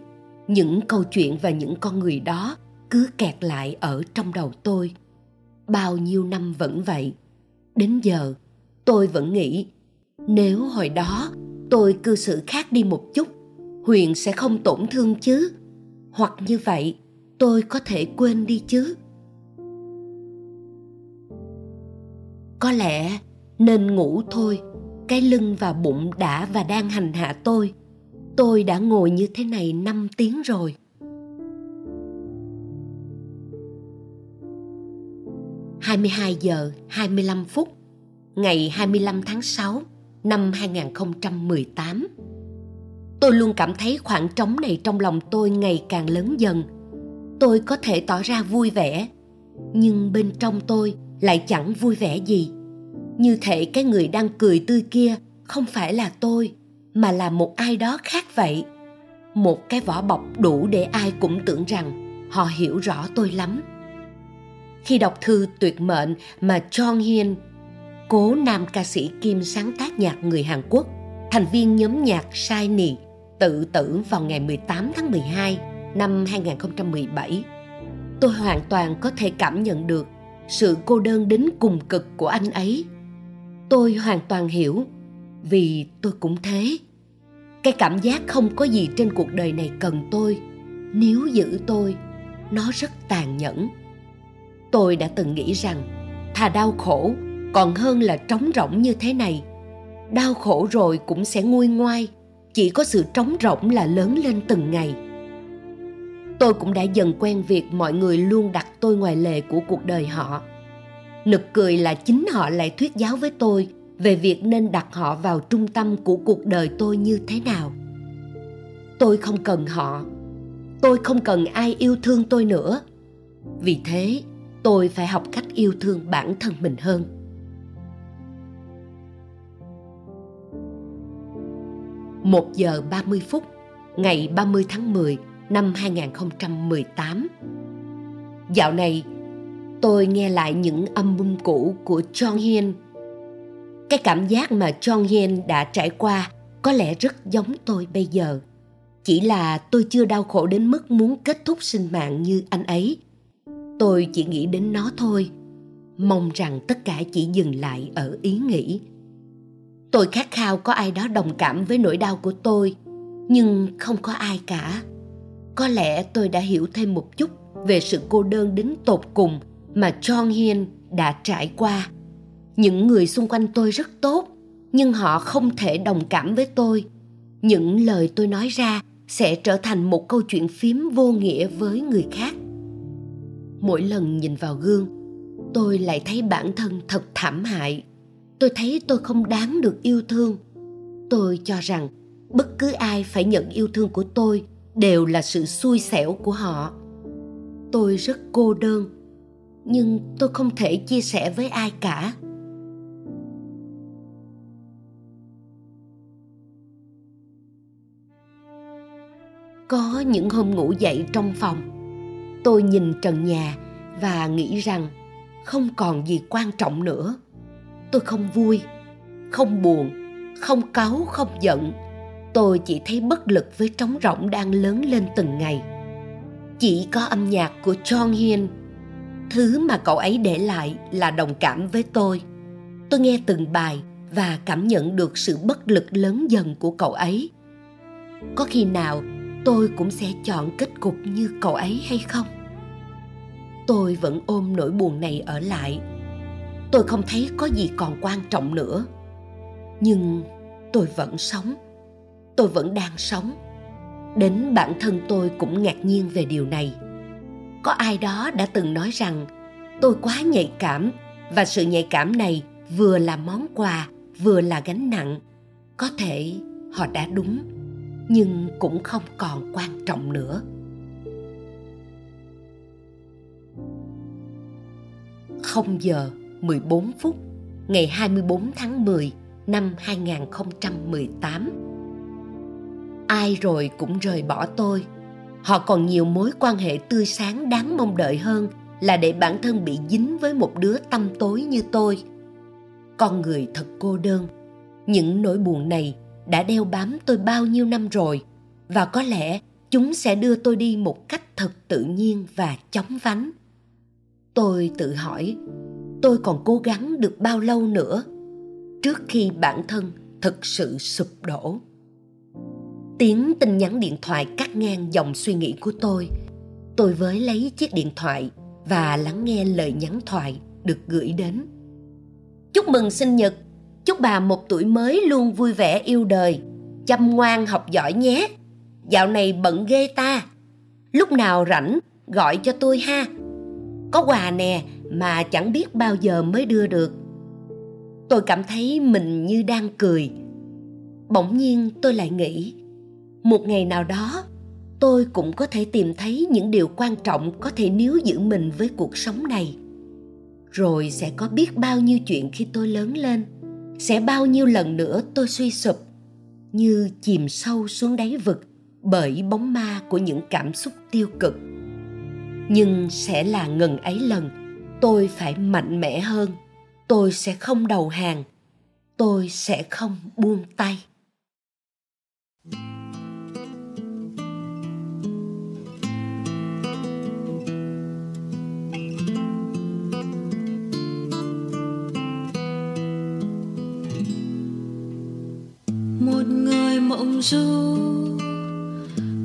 những câu chuyện và những con người đó cứ kẹt lại ở trong đầu tôi. Bao nhiêu năm vẫn vậy, đến giờ tôi vẫn nghĩ, nếu hồi đó tôi cư xử khác đi một chút, huyền sẽ không tổn thương chứ. Hoặc như vậy, tôi có thể quên đi chứ. Có lẽ nên ngủ thôi, cái lưng và bụng đã và đang hành hạ tôi. Tôi đã ngồi như thế này 5 tiếng rồi. hai mươi hai giờ hai mươi lăm phút ngày 25 tháng 6 năm 2018. Tôi luôn cảm thấy khoảng trống này trong lòng tôi ngày càng lớn dần. Tôi có thể tỏ ra vui vẻ, nhưng bên trong tôi lại chẳng vui vẻ gì. Như thể cái người đang cười tươi kia không phải là tôi, mà là một ai đó khác vậy. Một cái vỏ bọc đủ để ai cũng tưởng rằng họ hiểu rõ tôi lắm. Khi đọc thư tuyệt mệnh mà John Hien cố nam ca sĩ Kim sáng tác nhạc người Hàn Quốc, thành viên nhóm nhạc Shiny, tự tử vào ngày 18 tháng 12 năm 2017. Tôi hoàn toàn có thể cảm nhận được sự cô đơn đến cùng cực của anh ấy. Tôi hoàn toàn hiểu vì tôi cũng thế. Cái cảm giác không có gì trên cuộc đời này cần tôi, nếu giữ tôi, nó rất tàn nhẫn. Tôi đã từng nghĩ rằng thà đau khổ còn hơn là trống rỗng như thế này. Đau khổ rồi cũng sẽ nguôi ngoai, chỉ có sự trống rỗng là lớn lên từng ngày. Tôi cũng đã dần quen việc mọi người luôn đặt tôi ngoài lề của cuộc đời họ. Nực cười là chính họ lại thuyết giáo với tôi về việc nên đặt họ vào trung tâm của cuộc đời tôi như thế nào. Tôi không cần họ. Tôi không cần ai yêu thương tôi nữa. Vì thế tôi phải học cách yêu thương bản thân mình hơn. Một giờ ba mươi phút ngày ba mươi tháng 10 năm 2018. Dạo này, tôi nghe lại những âm bung cũ của John Hien. Cái cảm giác mà John Hien đã trải qua có lẽ rất giống tôi bây giờ. Chỉ là tôi chưa đau khổ đến mức muốn kết thúc sinh mạng như anh ấy. Tôi chỉ nghĩ đến nó thôi. Mong rằng tất cả chỉ dừng lại ở ý nghĩ. Tôi khát khao có ai đó đồng cảm với nỗi đau của tôi, nhưng không có ai cả có lẽ tôi đã hiểu thêm một chút về sự cô đơn đến tột cùng mà John Hiên đã trải qua. Những người xung quanh tôi rất tốt, nhưng họ không thể đồng cảm với tôi. Những lời tôi nói ra sẽ trở thành một câu chuyện phím vô nghĩa với người khác. Mỗi lần nhìn vào gương, tôi lại thấy bản thân thật thảm hại. Tôi thấy tôi không đáng được yêu thương. Tôi cho rằng bất cứ ai phải nhận yêu thương của tôi đều là sự xui xẻo của họ. Tôi rất cô đơn, nhưng tôi không thể chia sẻ với ai cả. Có những hôm ngủ dậy trong phòng, tôi nhìn trần nhà và nghĩ rằng không còn gì quan trọng nữa tôi không vui, không buồn, không cáu, không giận. Tôi chỉ thấy bất lực với trống rỗng đang lớn lên từng ngày. Chỉ có âm nhạc của John Hiên thứ mà cậu ấy để lại là đồng cảm với tôi. Tôi nghe từng bài và cảm nhận được sự bất lực lớn dần của cậu ấy. Có khi nào tôi cũng sẽ chọn kết cục như cậu ấy hay không? Tôi vẫn ôm nỗi buồn này ở lại tôi không thấy có gì còn quan trọng nữa. Nhưng tôi vẫn sống. Tôi vẫn đang sống. Đến bản thân tôi cũng ngạc nhiên về điều này. Có ai đó đã từng nói rằng, tôi quá nhạy cảm và sự nhạy cảm này vừa là món quà, vừa là gánh nặng. Có thể họ đã đúng, nhưng cũng không còn quan trọng nữa. Không giờ 14 phút, ngày 24 tháng 10 năm 2018 ai rồi cũng rời bỏ tôi. Họ còn nhiều mối quan hệ tươi sáng đáng mong đợi hơn là để bản thân bị dính với một đứa tâm tối như tôi. Con người thật cô đơn. Những nỗi buồn này đã đeo bám tôi bao nhiêu năm rồi, và có lẽ chúng sẽ đưa tôi đi một cách thật tự nhiên và chóng vánh. Tôi tự hỏi tôi còn cố gắng được bao lâu nữa trước khi bản thân thực sự sụp đổ. Tiếng tin nhắn điện thoại cắt ngang dòng suy nghĩ của tôi. Tôi với lấy chiếc điện thoại và lắng nghe lời nhắn thoại được gửi đến. Chúc mừng sinh nhật. Chúc bà một tuổi mới luôn vui vẻ yêu đời. Chăm ngoan học giỏi nhé. Dạo này bận ghê ta. Lúc nào rảnh, gọi cho tôi ha có quà nè mà chẳng biết bao giờ mới đưa được. Tôi cảm thấy mình như đang cười. Bỗng nhiên tôi lại nghĩ, một ngày nào đó, tôi cũng có thể tìm thấy những điều quan trọng có thể níu giữ mình với cuộc sống này. Rồi sẽ có biết bao nhiêu chuyện khi tôi lớn lên, sẽ bao nhiêu lần nữa tôi suy sụp, như chìm sâu xuống đáy vực bởi bóng ma của những cảm xúc tiêu cực nhưng sẽ là ngần ấy lần. Tôi phải mạnh mẽ hơn. Tôi sẽ không đầu hàng. Tôi sẽ không buông tay. Một người mộng du,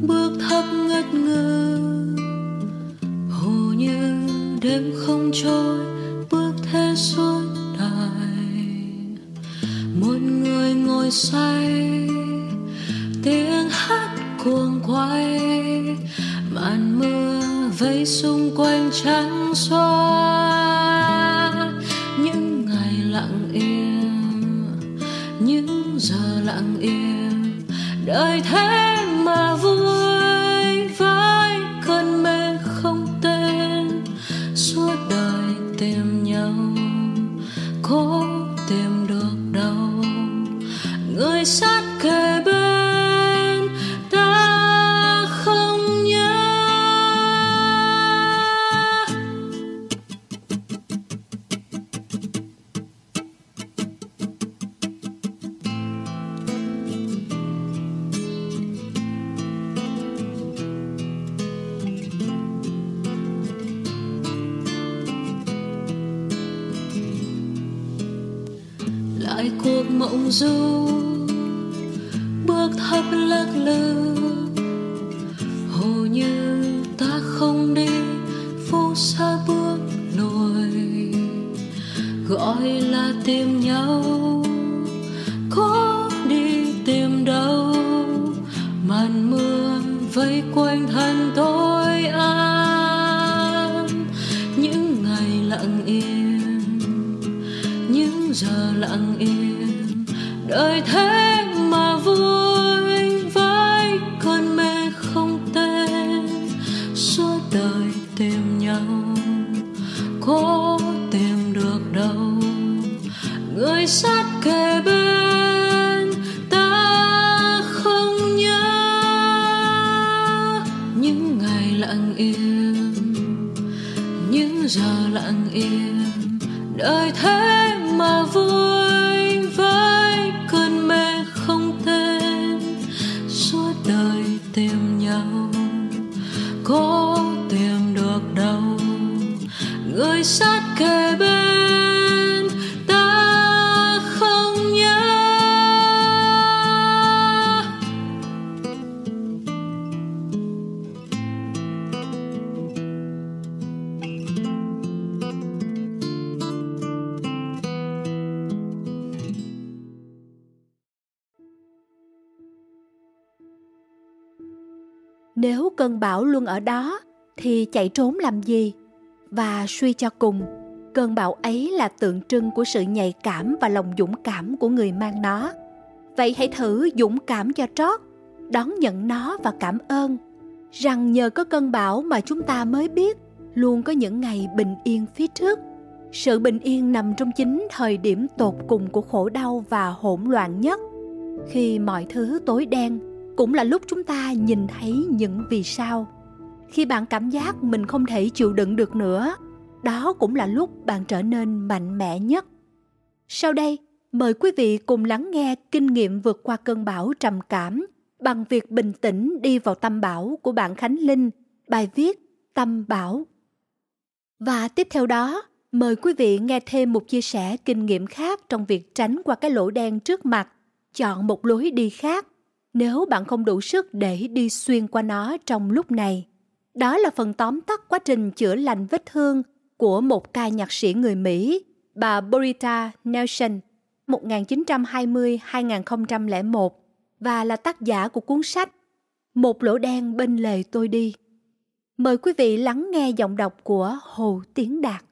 bước thấp ngất ngư đêm không trôi, bước thế suốt đời một người ngồi say, tiếng hát cuồng quay. Màn mưa vây xung quanh trắng xóa. Những ngày lặng im, những giờ lặng im. Đời thế mà vui Nếu cơn bão luôn ở đó thì chạy trốn làm gì? Và suy cho cùng, cơn bão ấy là tượng trưng của sự nhạy cảm và lòng dũng cảm của người mang nó. Vậy hãy thử dũng cảm cho trót, đón nhận nó và cảm ơn rằng nhờ có cơn bão mà chúng ta mới biết luôn có những ngày bình yên phía trước. Sự bình yên nằm trong chính thời điểm tột cùng của khổ đau và hỗn loạn nhất. Khi mọi thứ tối đen, cũng là lúc chúng ta nhìn thấy những vì sao. Khi bạn cảm giác mình không thể chịu đựng được nữa, đó cũng là lúc bạn trở nên mạnh mẽ nhất. Sau đây, mời quý vị cùng lắng nghe kinh nghiệm vượt qua cơn bão trầm cảm bằng việc bình tĩnh đi vào tâm bão của bạn Khánh Linh, bài viết Tâm Bão. Và tiếp theo đó, mời quý vị nghe thêm một chia sẻ kinh nghiệm khác trong việc tránh qua cái lỗ đen trước mặt, chọn một lối đi khác nếu bạn không đủ sức để đi xuyên qua nó trong lúc này. Đó là phần tóm tắt quá trình chữa lành vết thương của một ca nhạc sĩ người Mỹ, bà Borita Nelson, 1920-2001 và là tác giả của cuốn sách Một lỗ đen bên lề tôi đi. Mời quý vị lắng nghe giọng đọc của Hồ Tiến Đạt.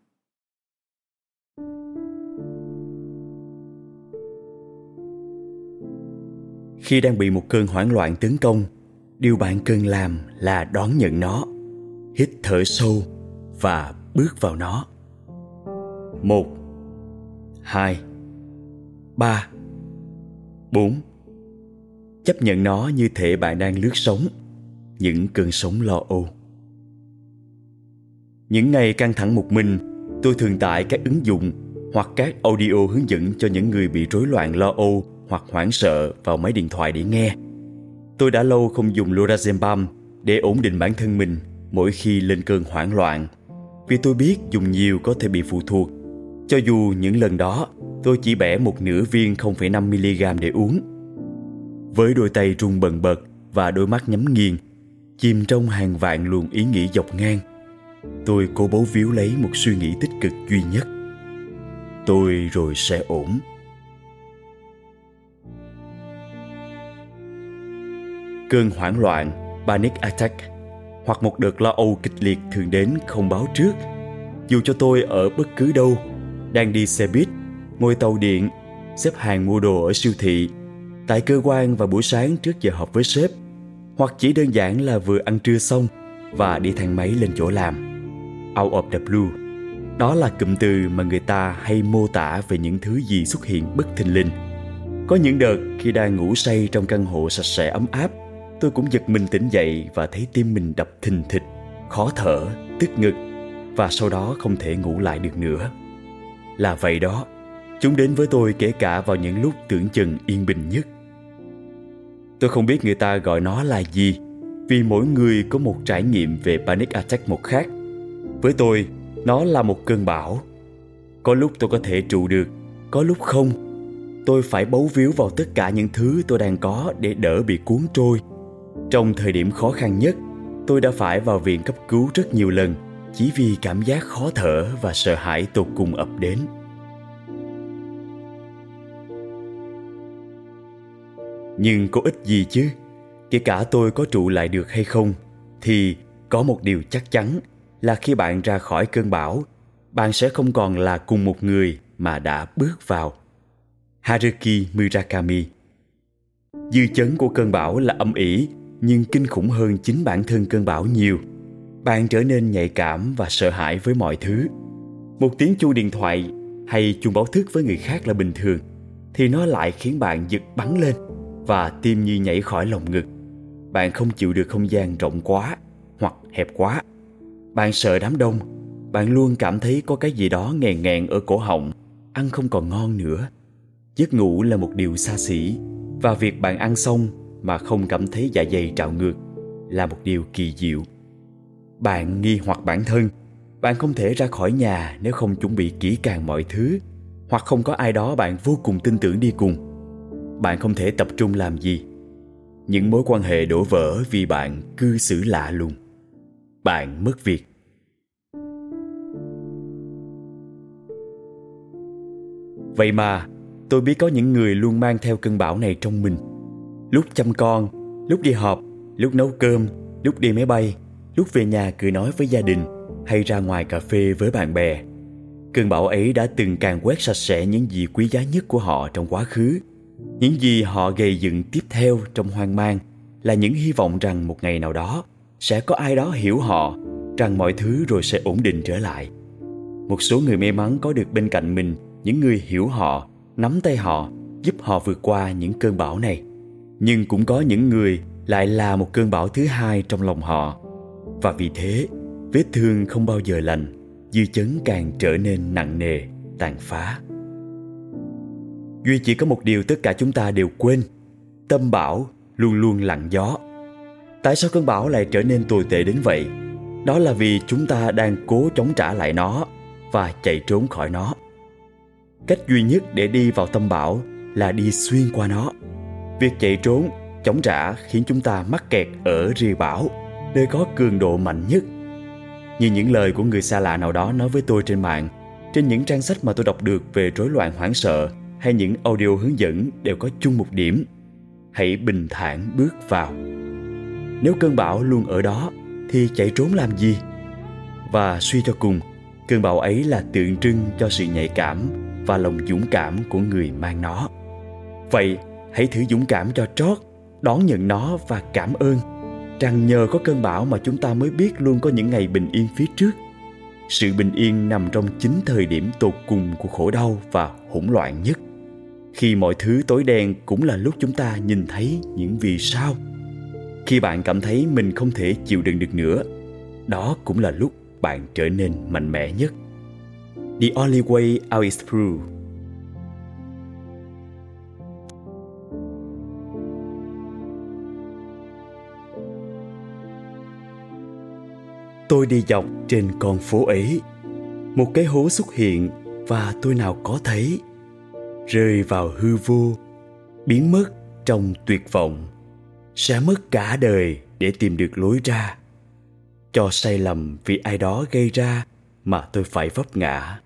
Khi đang bị một cơn hoảng loạn tấn công, điều bạn cần làm là đón nhận nó, hít thở sâu và bước vào nó. Một, hai, ba, bốn. Chấp nhận nó như thể bạn đang lướt sóng, những cơn sóng lo âu. Những ngày căng thẳng một mình, tôi thường tải các ứng dụng hoặc các audio hướng dẫn cho những người bị rối loạn lo âu hoặc hoảng sợ vào máy điện thoại để nghe. Tôi đã lâu không dùng lorazepam để ổn định bản thân mình mỗi khi lên cơn hoảng loạn, vì tôi biết dùng nhiều có thể bị phụ thuộc. Cho dù những lần đó tôi chỉ bẻ một nửa viên 0,5mg để uống. với đôi tay run bần bật và đôi mắt nhắm nghiền chìm trong hàng vạn luồng ý nghĩ dọc ngang tôi cố bấu víu lấy một suy nghĩ tích cực duy nhất tôi rồi sẽ ổn cơn hoảng loạn, panic attack, hoặc một đợt lo âu kịch liệt thường đến không báo trước. Dù cho tôi ở bất cứ đâu, đang đi xe buýt, ngồi tàu điện, xếp hàng mua đồ ở siêu thị, tại cơ quan vào buổi sáng trước giờ họp với sếp, hoặc chỉ đơn giản là vừa ăn trưa xong và đi thang máy lên chỗ làm. Out of the blue, đó là cụm từ mà người ta hay mô tả về những thứ gì xuất hiện bất thình lình. Có những đợt khi đang ngủ say trong căn hộ sạch sẽ ấm áp tôi cũng giật mình tỉnh dậy và thấy tim mình đập thình thịch, khó thở, tức ngực và sau đó không thể ngủ lại được nữa. Là vậy đó, chúng đến với tôi kể cả vào những lúc tưởng chừng yên bình nhất. Tôi không biết người ta gọi nó là gì, vì mỗi người có một trải nghiệm về panic attack một khác. Với tôi, nó là một cơn bão. Có lúc tôi có thể trụ được, có lúc không. Tôi phải bấu víu vào tất cả những thứ tôi đang có để đỡ bị cuốn trôi trong thời điểm khó khăn nhất, tôi đã phải vào viện cấp cứu rất nhiều lần, chỉ vì cảm giác khó thở và sợ hãi tột cùng ập đến. Nhưng có ích gì chứ? Kể cả tôi có trụ lại được hay không, thì có một điều chắc chắn là khi bạn ra khỏi cơn bão, bạn sẽ không còn là cùng một người mà đã bước vào. Haruki murakami. Dư chấn của cơn bão là âm ỉ nhưng kinh khủng hơn chính bản thân cơn bão nhiều. Bạn trở nên nhạy cảm và sợ hãi với mọi thứ. Một tiếng chuông điện thoại hay chuông báo thức với người khác là bình thường, thì nó lại khiến bạn giật bắn lên và tim như nhảy khỏi lồng ngực. Bạn không chịu được không gian rộng quá hoặc hẹp quá. Bạn sợ đám đông. Bạn luôn cảm thấy có cái gì đó nghèn nghẹn ở cổ họng, ăn không còn ngon nữa. Giấc ngủ là một điều xa xỉ và việc bạn ăn xong mà không cảm thấy dạ dày trào ngược là một điều kỳ diệu. Bạn nghi hoặc bản thân, bạn không thể ra khỏi nhà nếu không chuẩn bị kỹ càng mọi thứ, hoặc không có ai đó bạn vô cùng tin tưởng đi cùng. Bạn không thể tập trung làm gì. Những mối quan hệ đổ vỡ vì bạn cư xử lạ lùng. Bạn mất việc. Vậy mà, tôi biết có những người luôn mang theo cơn bão này trong mình lúc chăm con, lúc đi họp, lúc nấu cơm, lúc đi máy bay, lúc về nhà cười nói với gia đình hay ra ngoài cà phê với bạn bè. Cơn bão ấy đã từng càng quét sạch sẽ những gì quý giá nhất của họ trong quá khứ. Những gì họ gây dựng tiếp theo trong hoang mang là những hy vọng rằng một ngày nào đó sẽ có ai đó hiểu họ, rằng mọi thứ rồi sẽ ổn định trở lại. Một số người may mắn có được bên cạnh mình những người hiểu họ, nắm tay họ, giúp họ vượt qua những cơn bão này nhưng cũng có những người lại là một cơn bão thứ hai trong lòng họ. Và vì thế, vết thương không bao giờ lành, dư chấn càng trở nên nặng nề, tàn phá. Duy chỉ có một điều tất cả chúng ta đều quên, tâm bão luôn luôn lặng gió. Tại sao cơn bão lại trở nên tồi tệ đến vậy? Đó là vì chúng ta đang cố chống trả lại nó và chạy trốn khỏi nó. Cách duy nhất để đi vào tâm bão là đi xuyên qua nó việc chạy trốn, chống trả khiến chúng ta mắc kẹt ở rìa bão, nơi có cường độ mạnh nhất. Như những lời của người xa lạ nào đó nói với tôi trên mạng, trên những trang sách mà tôi đọc được về rối loạn hoảng sợ hay những audio hướng dẫn đều có chung một điểm, hãy bình thản bước vào. Nếu cơn bão luôn ở đó, thì chạy trốn làm gì? Và suy cho cùng, cơn bão ấy là tượng trưng cho sự nhạy cảm và lòng dũng cảm của người mang nó. Vậy hãy thử dũng cảm cho trót, đón nhận nó và cảm ơn. Rằng nhờ có cơn bão mà chúng ta mới biết luôn có những ngày bình yên phía trước. Sự bình yên nằm trong chính thời điểm tột cùng của khổ đau và hỗn loạn nhất. Khi mọi thứ tối đen cũng là lúc chúng ta nhìn thấy những vì sao. Khi bạn cảm thấy mình không thể chịu đựng được nữa, đó cũng là lúc bạn trở nên mạnh mẽ nhất. The only way out is through. Tôi đi dọc trên con phố ấy. Một cái hố xuất hiện và tôi nào có thấy. Rơi vào hư vô, biến mất trong tuyệt vọng. Sẽ mất cả đời để tìm được lối ra. Cho sai lầm vì ai đó gây ra mà tôi phải vấp ngã.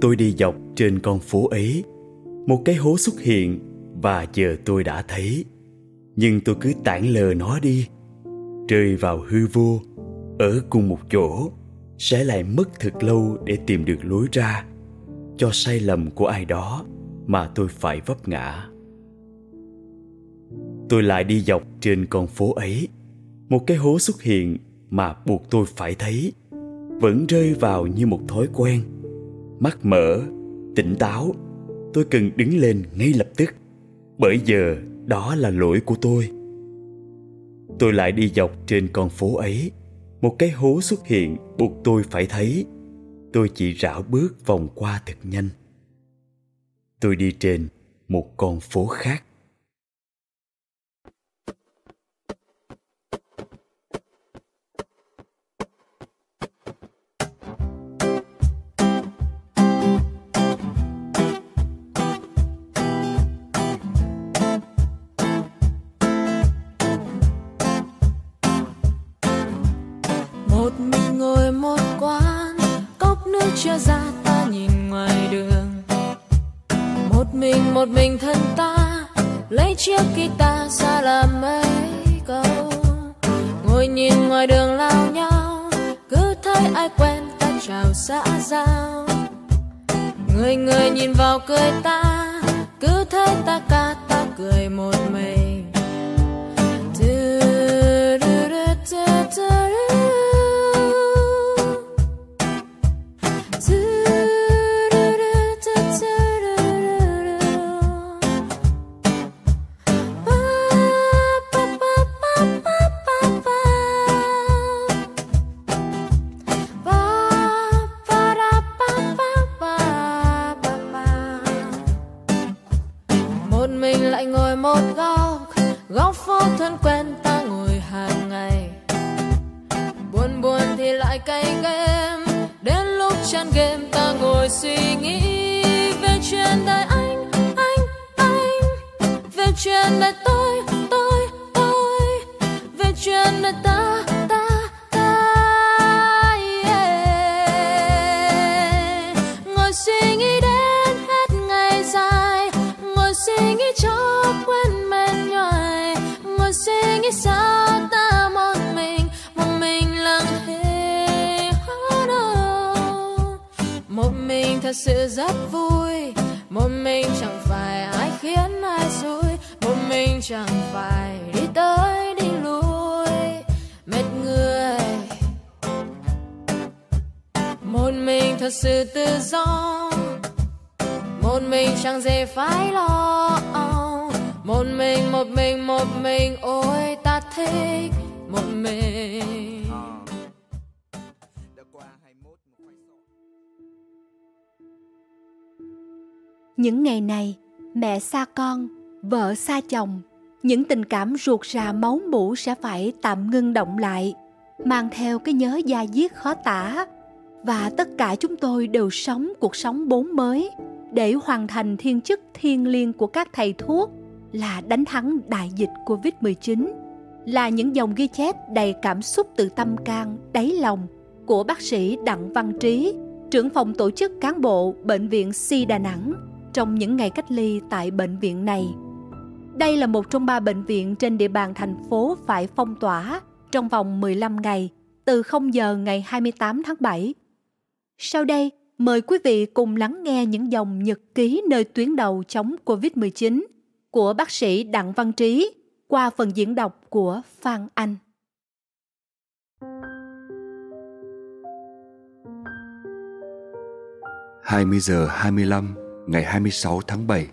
Tôi đi dọc trên con phố ấy. Một cái hố xuất hiện và giờ tôi đã thấy. Nhưng tôi cứ tản lờ nó đi. Rơi vào hư vô ở cùng một chỗ sẽ lại mất thật lâu để tìm được lối ra cho sai lầm của ai đó mà tôi phải vấp ngã. Tôi lại đi dọc trên con phố ấy. Một cái hố xuất hiện mà buộc tôi phải thấy. Vẫn rơi vào như một thói quen. Mắt mở, tỉnh táo, tôi cần đứng lên ngay lập tức. Bởi giờ đó là lỗi của tôi. Tôi lại đi dọc trên con phố ấy một cái hố xuất hiện, buộc tôi phải thấy. Tôi chỉ rảo bước vòng qua thật nhanh. Tôi đi trên một con phố khác. Ai quen ta chào xã giao. Người người nhìn vào cười ta, cứ thấy ta ca ta cười một mình. Thật sự rất vui. Một mình chẳng phải ai khiến ai vui một mình chẳng phải đi tới đi lui. Mệt người. Một mình thật sự tự do. Một mình chẳng dễ phải lo. Một mình một mình một mình, ôi ta thích một mình. Những ngày này mẹ xa con vợ xa chồng những tình cảm ruột rà máu mủ sẽ phải tạm ngưng động lại mang theo cái nhớ da diết khó tả. Và tất cả chúng tôi đều sống cuộc sống bốn mới để hoàn thành thiên chức thiêng liêng của các thầy thuốc là đánh thắng đại dịch Covid-19 là những dòng ghi chép đầy cảm xúc từ tâm can, đáy lòng của bác sĩ Đặng Văn Trí, trưởng phòng tổ chức cán bộ Bệnh viện Si Đà Nẵng trong những ngày cách ly tại bệnh viện này. Đây là một trong ba bệnh viện trên địa bàn thành phố phải phong tỏa trong vòng 15 ngày từ 0 giờ ngày 28 tháng 7. Sau đây, mời quý vị cùng lắng nghe những dòng nhật ký nơi tuyến đầu chống COVID-19 của bác sĩ Đặng Văn Trí qua phần diễn đọc của Phan Anh. hai mươi giờ hai mươi lăm ngày 26 tháng 7,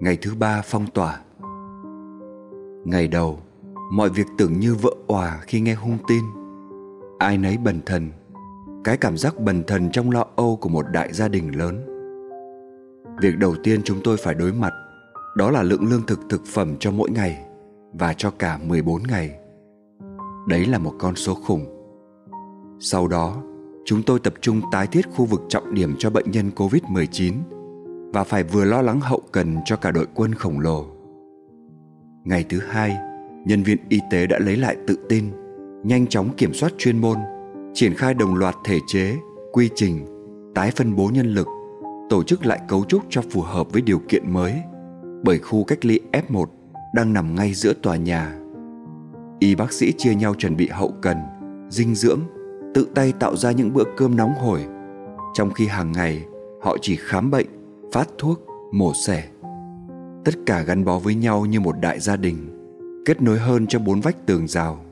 ngày thứ ba phong tỏa. Ngày đầu, mọi việc tưởng như vỡ òa khi nghe hung tin. Ai nấy bần thần, cái cảm giác bần thần trong lo âu của một đại gia đình lớn. Việc đầu tiên chúng tôi phải đối mặt đó là lượng lương thực thực phẩm cho mỗi ngày và cho cả 14 ngày. Đấy là một con số khủng. Sau đó, chúng tôi tập trung tái thiết khu vực trọng điểm cho bệnh nhân COVID-19 và phải vừa lo lắng hậu cần cho cả đội quân khổng lồ. Ngày thứ hai, nhân viên y tế đã lấy lại tự tin, nhanh chóng kiểm soát chuyên môn, triển khai đồng loạt thể chế, quy trình, tái phân bố nhân lực, tổ chức lại cấu trúc cho phù hợp với điều kiện mới. Bởi khu cách ly F1 đang nằm ngay giữa tòa nhà. Y bác sĩ chia nhau chuẩn bị hậu cần, dinh dưỡng, tự tay tạo ra những bữa cơm nóng hổi, trong khi hàng ngày họ chỉ khám bệnh, phát thuốc, mổ xẻ. Tất cả gắn bó với nhau như một đại gia đình, kết nối hơn cho bốn vách tường rào.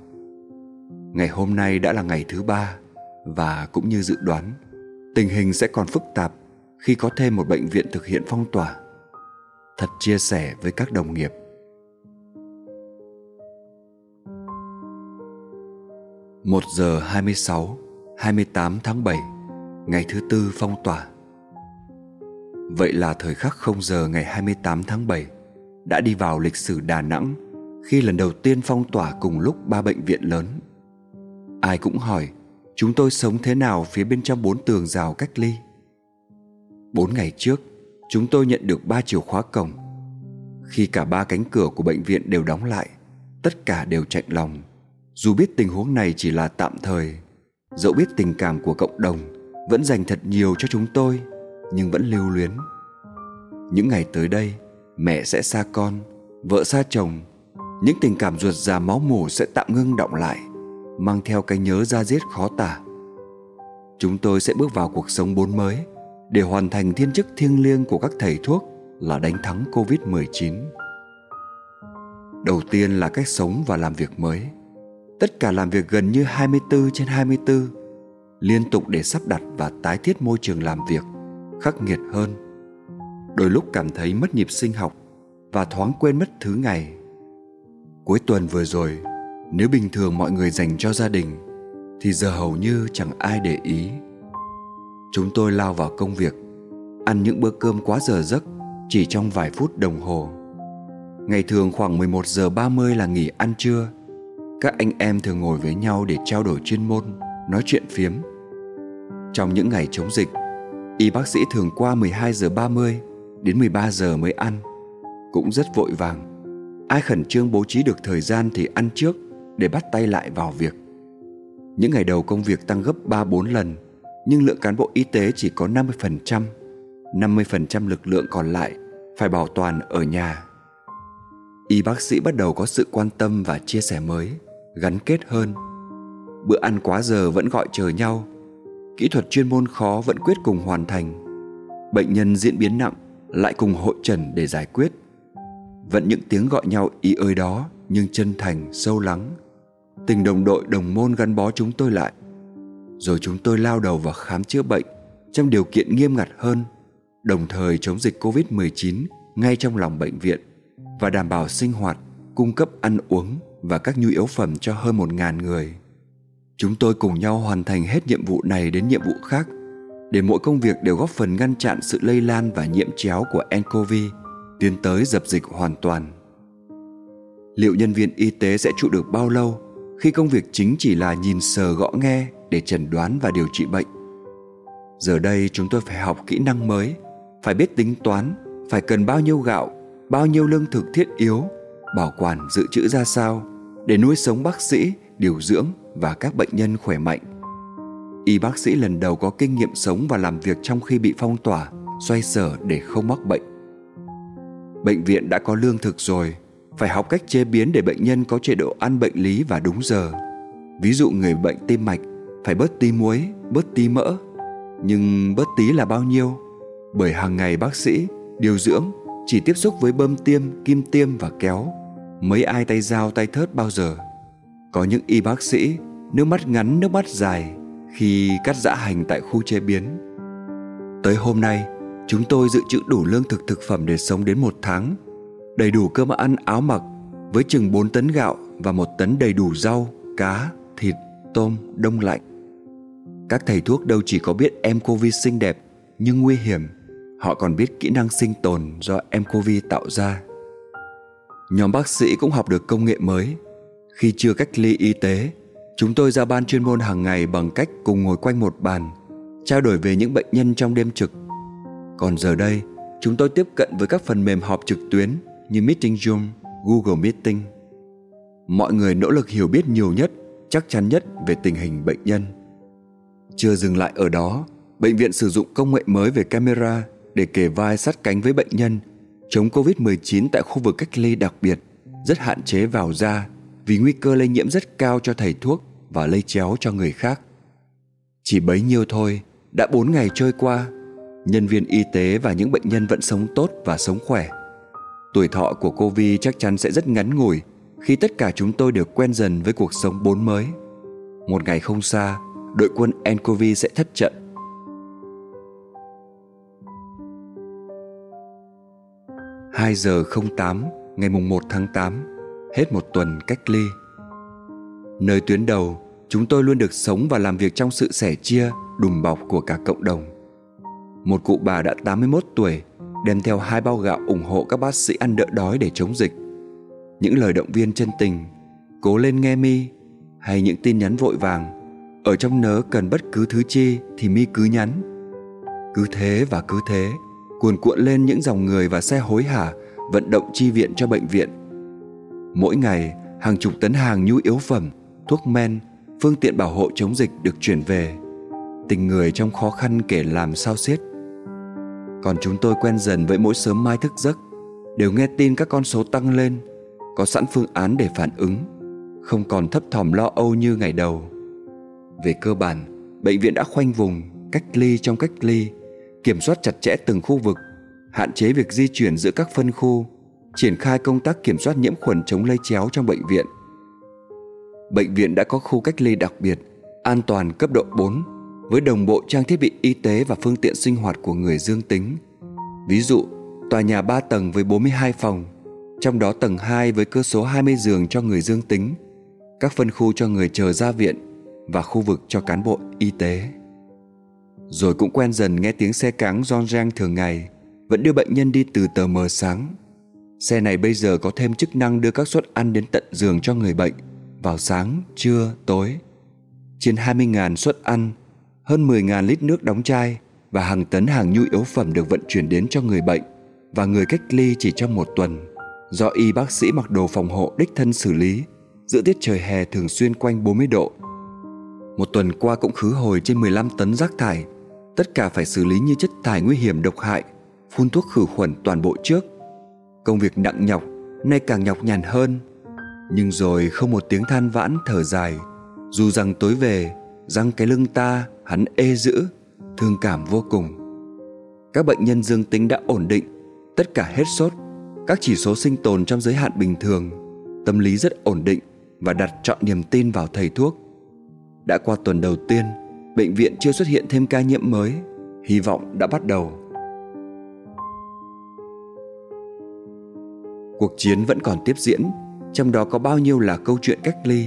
Ngày hôm nay đã là ngày thứ ba và cũng như dự đoán, tình hình sẽ còn phức tạp khi có thêm một bệnh viện thực hiện phong tỏa. Thật chia sẻ với các đồng nghiệp. Một giờ 26, 28 tháng bảy ngày thứ tư phong tỏa. Vậy là thời khắc 0 giờ ngày 28 tháng 7 đã đi vào lịch sử Đà Nẵng khi lần đầu tiên phong tỏa cùng lúc ba bệnh viện lớn. Ai cũng hỏi chúng tôi sống thế nào phía bên trong bốn tường rào cách ly. Bốn ngày trước, chúng tôi nhận được ba chìa khóa cổng. Khi cả ba cánh cửa của bệnh viện đều đóng lại, tất cả đều chạy lòng. Dù biết tình huống này chỉ là tạm thời, dẫu biết tình cảm của cộng đồng vẫn dành thật nhiều cho chúng tôi, nhưng vẫn lưu luyến. Những ngày tới đây, mẹ sẽ xa con, vợ xa chồng, những tình cảm ruột già máu mủ sẽ tạm ngưng động lại, mang theo cái nhớ ra giết khó tả. Chúng tôi sẽ bước vào cuộc sống bốn mới để hoàn thành thiên chức thiêng liêng của các thầy thuốc là đánh thắng Covid-19. Đầu tiên là cách sống và làm việc mới. Tất cả làm việc gần như 24 trên 24, liên tục để sắp đặt và tái thiết môi trường làm việc khắc nghiệt hơn. Đôi lúc cảm thấy mất nhịp sinh học và thoáng quên mất thứ ngày. Cuối tuần vừa rồi, nếu bình thường mọi người dành cho gia đình thì giờ hầu như chẳng ai để ý Chúng tôi lao vào công việc Ăn những bữa cơm quá giờ giấc Chỉ trong vài phút đồng hồ Ngày thường khoảng 11 giờ 30 là nghỉ ăn trưa Các anh em thường ngồi với nhau để trao đổi chuyên môn Nói chuyện phiếm Trong những ngày chống dịch Y bác sĩ thường qua 12 giờ 30 Đến 13 giờ mới ăn Cũng rất vội vàng Ai khẩn trương bố trí được thời gian thì ăn trước Để bắt tay lại vào việc Những ngày đầu công việc tăng gấp 3-4 lần nhưng lượng cán bộ y tế chỉ có 50%, 50% lực lượng còn lại phải bảo toàn ở nhà. Y bác sĩ bắt đầu có sự quan tâm và chia sẻ mới, gắn kết hơn. Bữa ăn quá giờ vẫn gọi chờ nhau, kỹ thuật chuyên môn khó vẫn quyết cùng hoàn thành. Bệnh nhân diễn biến nặng lại cùng hội trần để giải quyết. Vẫn những tiếng gọi nhau ý ơi đó nhưng chân thành, sâu lắng. Tình đồng đội đồng môn gắn bó chúng tôi lại rồi chúng tôi lao đầu vào khám chữa bệnh trong điều kiện nghiêm ngặt hơn, đồng thời chống dịch Covid-19 ngay trong lòng bệnh viện và đảm bảo sinh hoạt, cung cấp ăn uống và các nhu yếu phẩm cho hơn một ngàn người. Chúng tôi cùng nhau hoàn thành hết nhiệm vụ này đến nhiệm vụ khác, để mỗi công việc đều góp phần ngăn chặn sự lây lan và nhiễm chéo của nCoV tiến tới dập dịch hoàn toàn. Liệu nhân viên y tế sẽ trụ được bao lâu khi công việc chính chỉ là nhìn sờ gõ nghe để chẩn đoán và điều trị bệnh giờ đây chúng tôi phải học kỹ năng mới, phải biết tính toán, phải cần bao nhiêu gạo, bao nhiêu lương thực thiết yếu, bảo quản dự trữ ra sao để nuôi sống bác sĩ, điều dưỡng và các bệnh nhân khỏe mạnh y bác sĩ lần đầu có kinh nghiệm sống và làm việc trong khi bị phong tỏa xoay sở để không mắc bệnh bệnh viện đã có lương thực rồi phải học cách chế biến để bệnh nhân có chế độ ăn bệnh lý và đúng giờ ví dụ người bệnh tim mạch phải bớt tí muối, bớt tí mỡ. Nhưng bớt tí là bao nhiêu? Bởi hàng ngày bác sĩ, điều dưỡng chỉ tiếp xúc với bơm tiêm, kim tiêm và kéo. Mấy ai tay dao tay thớt bao giờ? Có những y bác sĩ nước mắt ngắn nước mắt dài khi cắt dã hành tại khu chế biến. Tới hôm nay, chúng tôi dự trữ đủ lương thực thực phẩm để sống đến một tháng, đầy đủ cơm ăn áo mặc với chừng 4 tấn gạo và một tấn đầy đủ rau, cá, thịt, tôm, đông lạnh. Các thầy thuốc đâu chỉ có biết em Covid xinh đẹp nhưng nguy hiểm, họ còn biết kỹ năng sinh tồn do em Covid tạo ra. Nhóm bác sĩ cũng học được công nghệ mới. Khi chưa cách ly y tế, chúng tôi ra ban chuyên môn hàng ngày bằng cách cùng ngồi quanh một bàn, trao đổi về những bệnh nhân trong đêm trực. Còn giờ đây, chúng tôi tiếp cận với các phần mềm họp trực tuyến như Meeting Zoom, Google Meeting. Mọi người nỗ lực hiểu biết nhiều nhất, chắc chắn nhất về tình hình bệnh nhân. Chưa dừng lại ở đó, bệnh viện sử dụng công nghệ mới về camera để kề vai sát cánh với bệnh nhân chống Covid-19 tại khu vực cách ly đặc biệt, rất hạn chế vào ra vì nguy cơ lây nhiễm rất cao cho thầy thuốc và lây chéo cho người khác. Chỉ bấy nhiêu thôi, đã 4 ngày trôi qua, nhân viên y tế và những bệnh nhân vẫn sống tốt và sống khỏe. Tuổi thọ của Covid chắc chắn sẽ rất ngắn ngủi khi tất cả chúng tôi đều quen dần với cuộc sống bốn mới. Một ngày không xa, đội quân nCoV sẽ thất trận. Hai giờ 08 ngày mùng 1 tháng 8, hết một tuần cách ly. Nơi tuyến đầu, chúng tôi luôn được sống và làm việc trong sự sẻ chia, đùm bọc của cả cộng đồng. Một cụ bà đã 81 tuổi đem theo hai bao gạo ủng hộ các bác sĩ ăn đỡ đói để chống dịch. Những lời động viên chân tình, cố lên nghe mi hay những tin nhắn vội vàng ở trong nớ cần bất cứ thứ chi thì mi cứ nhắn cứ thế và cứ thế cuồn cuộn lên những dòng người và xe hối hả vận động chi viện cho bệnh viện mỗi ngày, hàng chục tấn hàng nhu yếu phẩm, thuốc men, phương tiện bảo hộ chống dịch được chuyển về. Tình người trong khó khăn kể làm sao xiết. Còn chúng tôi quen dần với mỗi sớm mai thức giấc, đều nghe tin các con số tăng lên, có sẵn phương án để phản ứng, không còn thấp thỏm lo âu như ngày đầu. Về cơ bản, bệnh viện đã khoanh vùng, cách ly trong cách ly, kiểm soát chặt chẽ từng khu vực, hạn chế việc di chuyển giữa các phân khu triển khai công tác kiểm soát nhiễm khuẩn chống lây chéo trong bệnh viện bệnh viện đã có khu cách ly đặc biệt an toàn cấp độ 4 với đồng bộ trang thiết bị y tế và phương tiện sinh hoạt của người dương tính. Ví dụ, tòa nhà 3 tầng với 42 phòng, trong đó tầng 2 với cơ số 20 giường cho người dương tính, các phân khu cho người chờ ra viện và khu vực cho cán bộ y tế. Rồi cũng quen dần nghe tiếng xe cáng ron rang thường ngày, vẫn đưa bệnh nhân đi từ tờ mờ sáng. Xe này bây giờ có thêm chức năng đưa các suất ăn đến tận giường cho người bệnh vào sáng, trưa, tối. Trên 20.000 suất ăn, hơn 10.000 lít nước đóng chai và hàng tấn hàng nhu yếu phẩm được vận chuyển đến cho người bệnh và người cách ly chỉ trong một tuần do y bác sĩ mặc đồ phòng hộ đích thân xử lý giữa tiết trời hè thường xuyên quanh 40 độ một tuần qua cũng khứ hồi trên 15 tấn rác thải Tất cả phải xử lý như chất thải nguy hiểm độc hại Phun thuốc khử khuẩn toàn bộ trước Công việc nặng nhọc Nay càng nhọc nhằn hơn. Nhưng rồi không một tiếng than vãn thở dài Dù rằng tối về Răng cái lưng ta hắn ê dữ Thương cảm vô cùng. Các bệnh nhân dương tính đã ổn định Tất cả hết sốt Các chỉ số sinh tồn trong giới hạn bình thường Tâm lý rất ổn định Và đặt trọn niềm tin vào thầy thuốc. Đã qua tuần đầu tiên, bệnh viện chưa xuất hiện thêm ca nhiễm mới, hy vọng đã bắt đầu. Cuộc chiến vẫn còn tiếp diễn, trong đó có bao nhiêu là câu chuyện cách ly.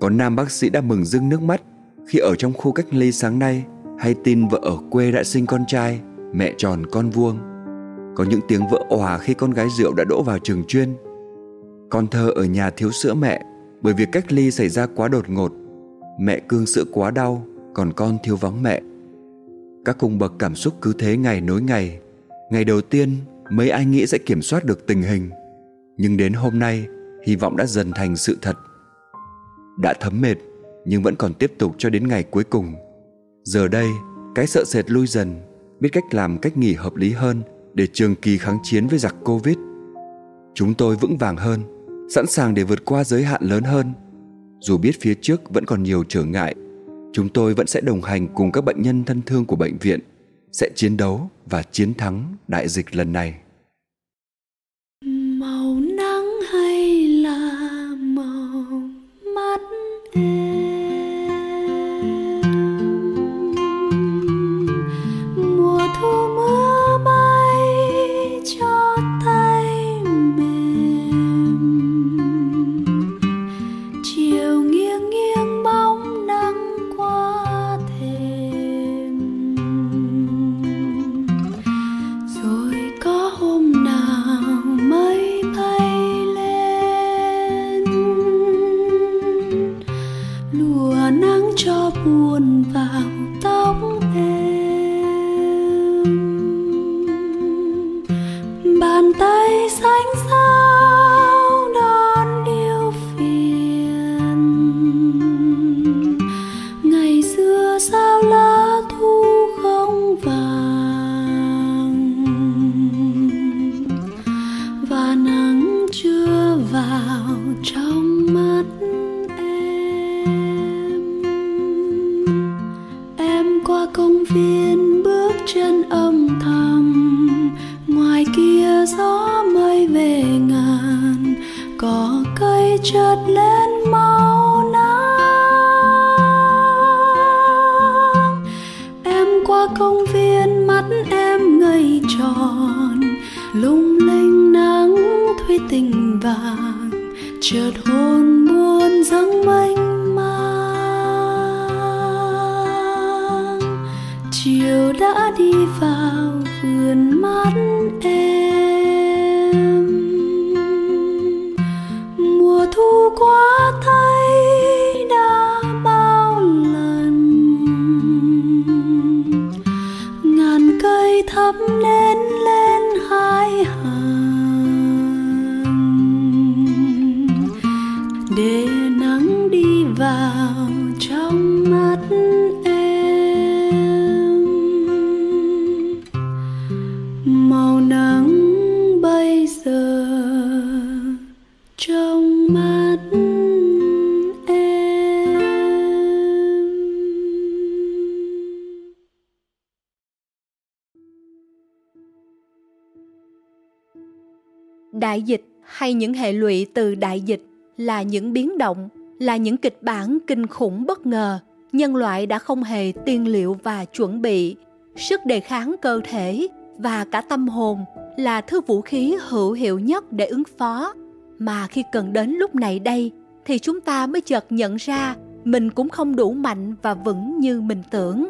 Có nam bác sĩ đã mừng rưng nước mắt khi ở trong khu cách ly sáng nay hay tin vợ ở quê đã sinh con trai, mẹ tròn con vuông. Có những tiếng vỡ òa khi con gái rượu đã đỗ vào trường chuyên. Con thơ ở nhà thiếu sữa mẹ bởi việc cách ly xảy ra quá đột ngột Mẹ cương sữa quá đau Còn con thiếu vắng mẹ Các cung bậc cảm xúc cứ thế ngày nối ngày Ngày đầu tiên Mấy ai nghĩ sẽ kiểm soát được tình hình nhưng đến hôm nay, Hy vọng đã dần thành sự thật. Đã thấm mệt, Nhưng vẫn còn tiếp tục cho đến ngày cuối cùng. Giờ đây, Cái sợ sệt lui dần, Biết cách làm cách nghỉ hợp lý hơn Để trường kỳ kháng chiến với giặc Covid. Chúng tôi vững vàng hơn, Sẵn sàng để vượt qua giới hạn lớn hơn. Dù biết phía trước vẫn còn nhiều trở ngại, chúng tôi vẫn sẽ đồng hành cùng các bệnh nhân thân thương của bệnh viện, sẽ chiến đấu và chiến thắng đại dịch lần này. Đại dịch hay những hệ lụy từ đại dịch là những biến động, là những kịch bản kinh khủng bất ngờ, nhân loại đã không hề tiên liệu và chuẩn bị. Sức đề kháng cơ thể và cả tâm hồn là thứ vũ khí hữu hiệu nhất để ứng phó. Mà khi cần đến lúc này đây thì chúng ta mới chợt nhận ra mình cũng không đủ mạnh và vững như mình tưởng.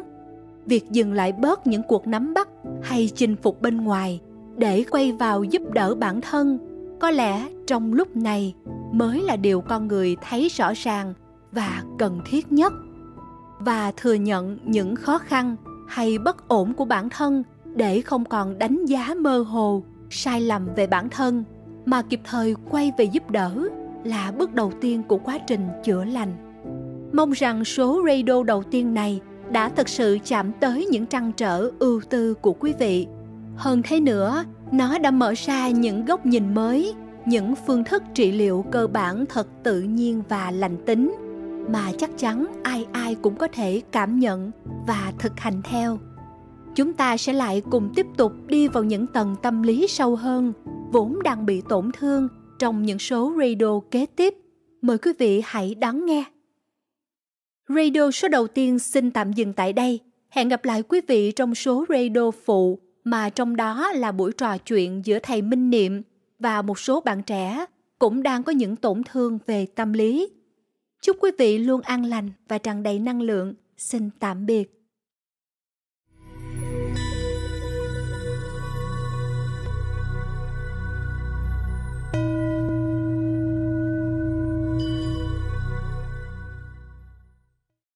Việc dừng lại bớt những cuộc nắm bắt hay chinh phục bên ngoài để quay vào giúp đỡ bản thân. Có lẽ trong lúc này mới là điều con người thấy rõ ràng và cần thiết nhất. Và thừa nhận những khó khăn hay bất ổn của bản thân để không còn đánh giá mơ hồ, sai lầm về bản thân, mà kịp thời quay về giúp đỡ là bước đầu tiên của quá trình chữa lành. Mong rằng số radio đầu tiên này đã thực sự chạm tới những trăn trở ưu tư của quý vị hơn thế nữa, nó đã mở ra những góc nhìn mới, những phương thức trị liệu cơ bản thật tự nhiên và lành tính, mà chắc chắn ai ai cũng có thể cảm nhận và thực hành theo. Chúng ta sẽ lại cùng tiếp tục đi vào những tầng tâm lý sâu hơn, vốn đang bị tổn thương trong những số radio kế tiếp. Mời quý vị hãy đón nghe. Radio số đầu tiên xin tạm dừng tại đây. Hẹn gặp lại quý vị trong số radio phụ mà trong đó là buổi trò chuyện giữa thầy Minh Niệm và một số bạn trẻ cũng đang có những tổn thương về tâm lý. Chúc quý vị luôn an lành và tràn đầy năng lượng. Xin tạm biệt.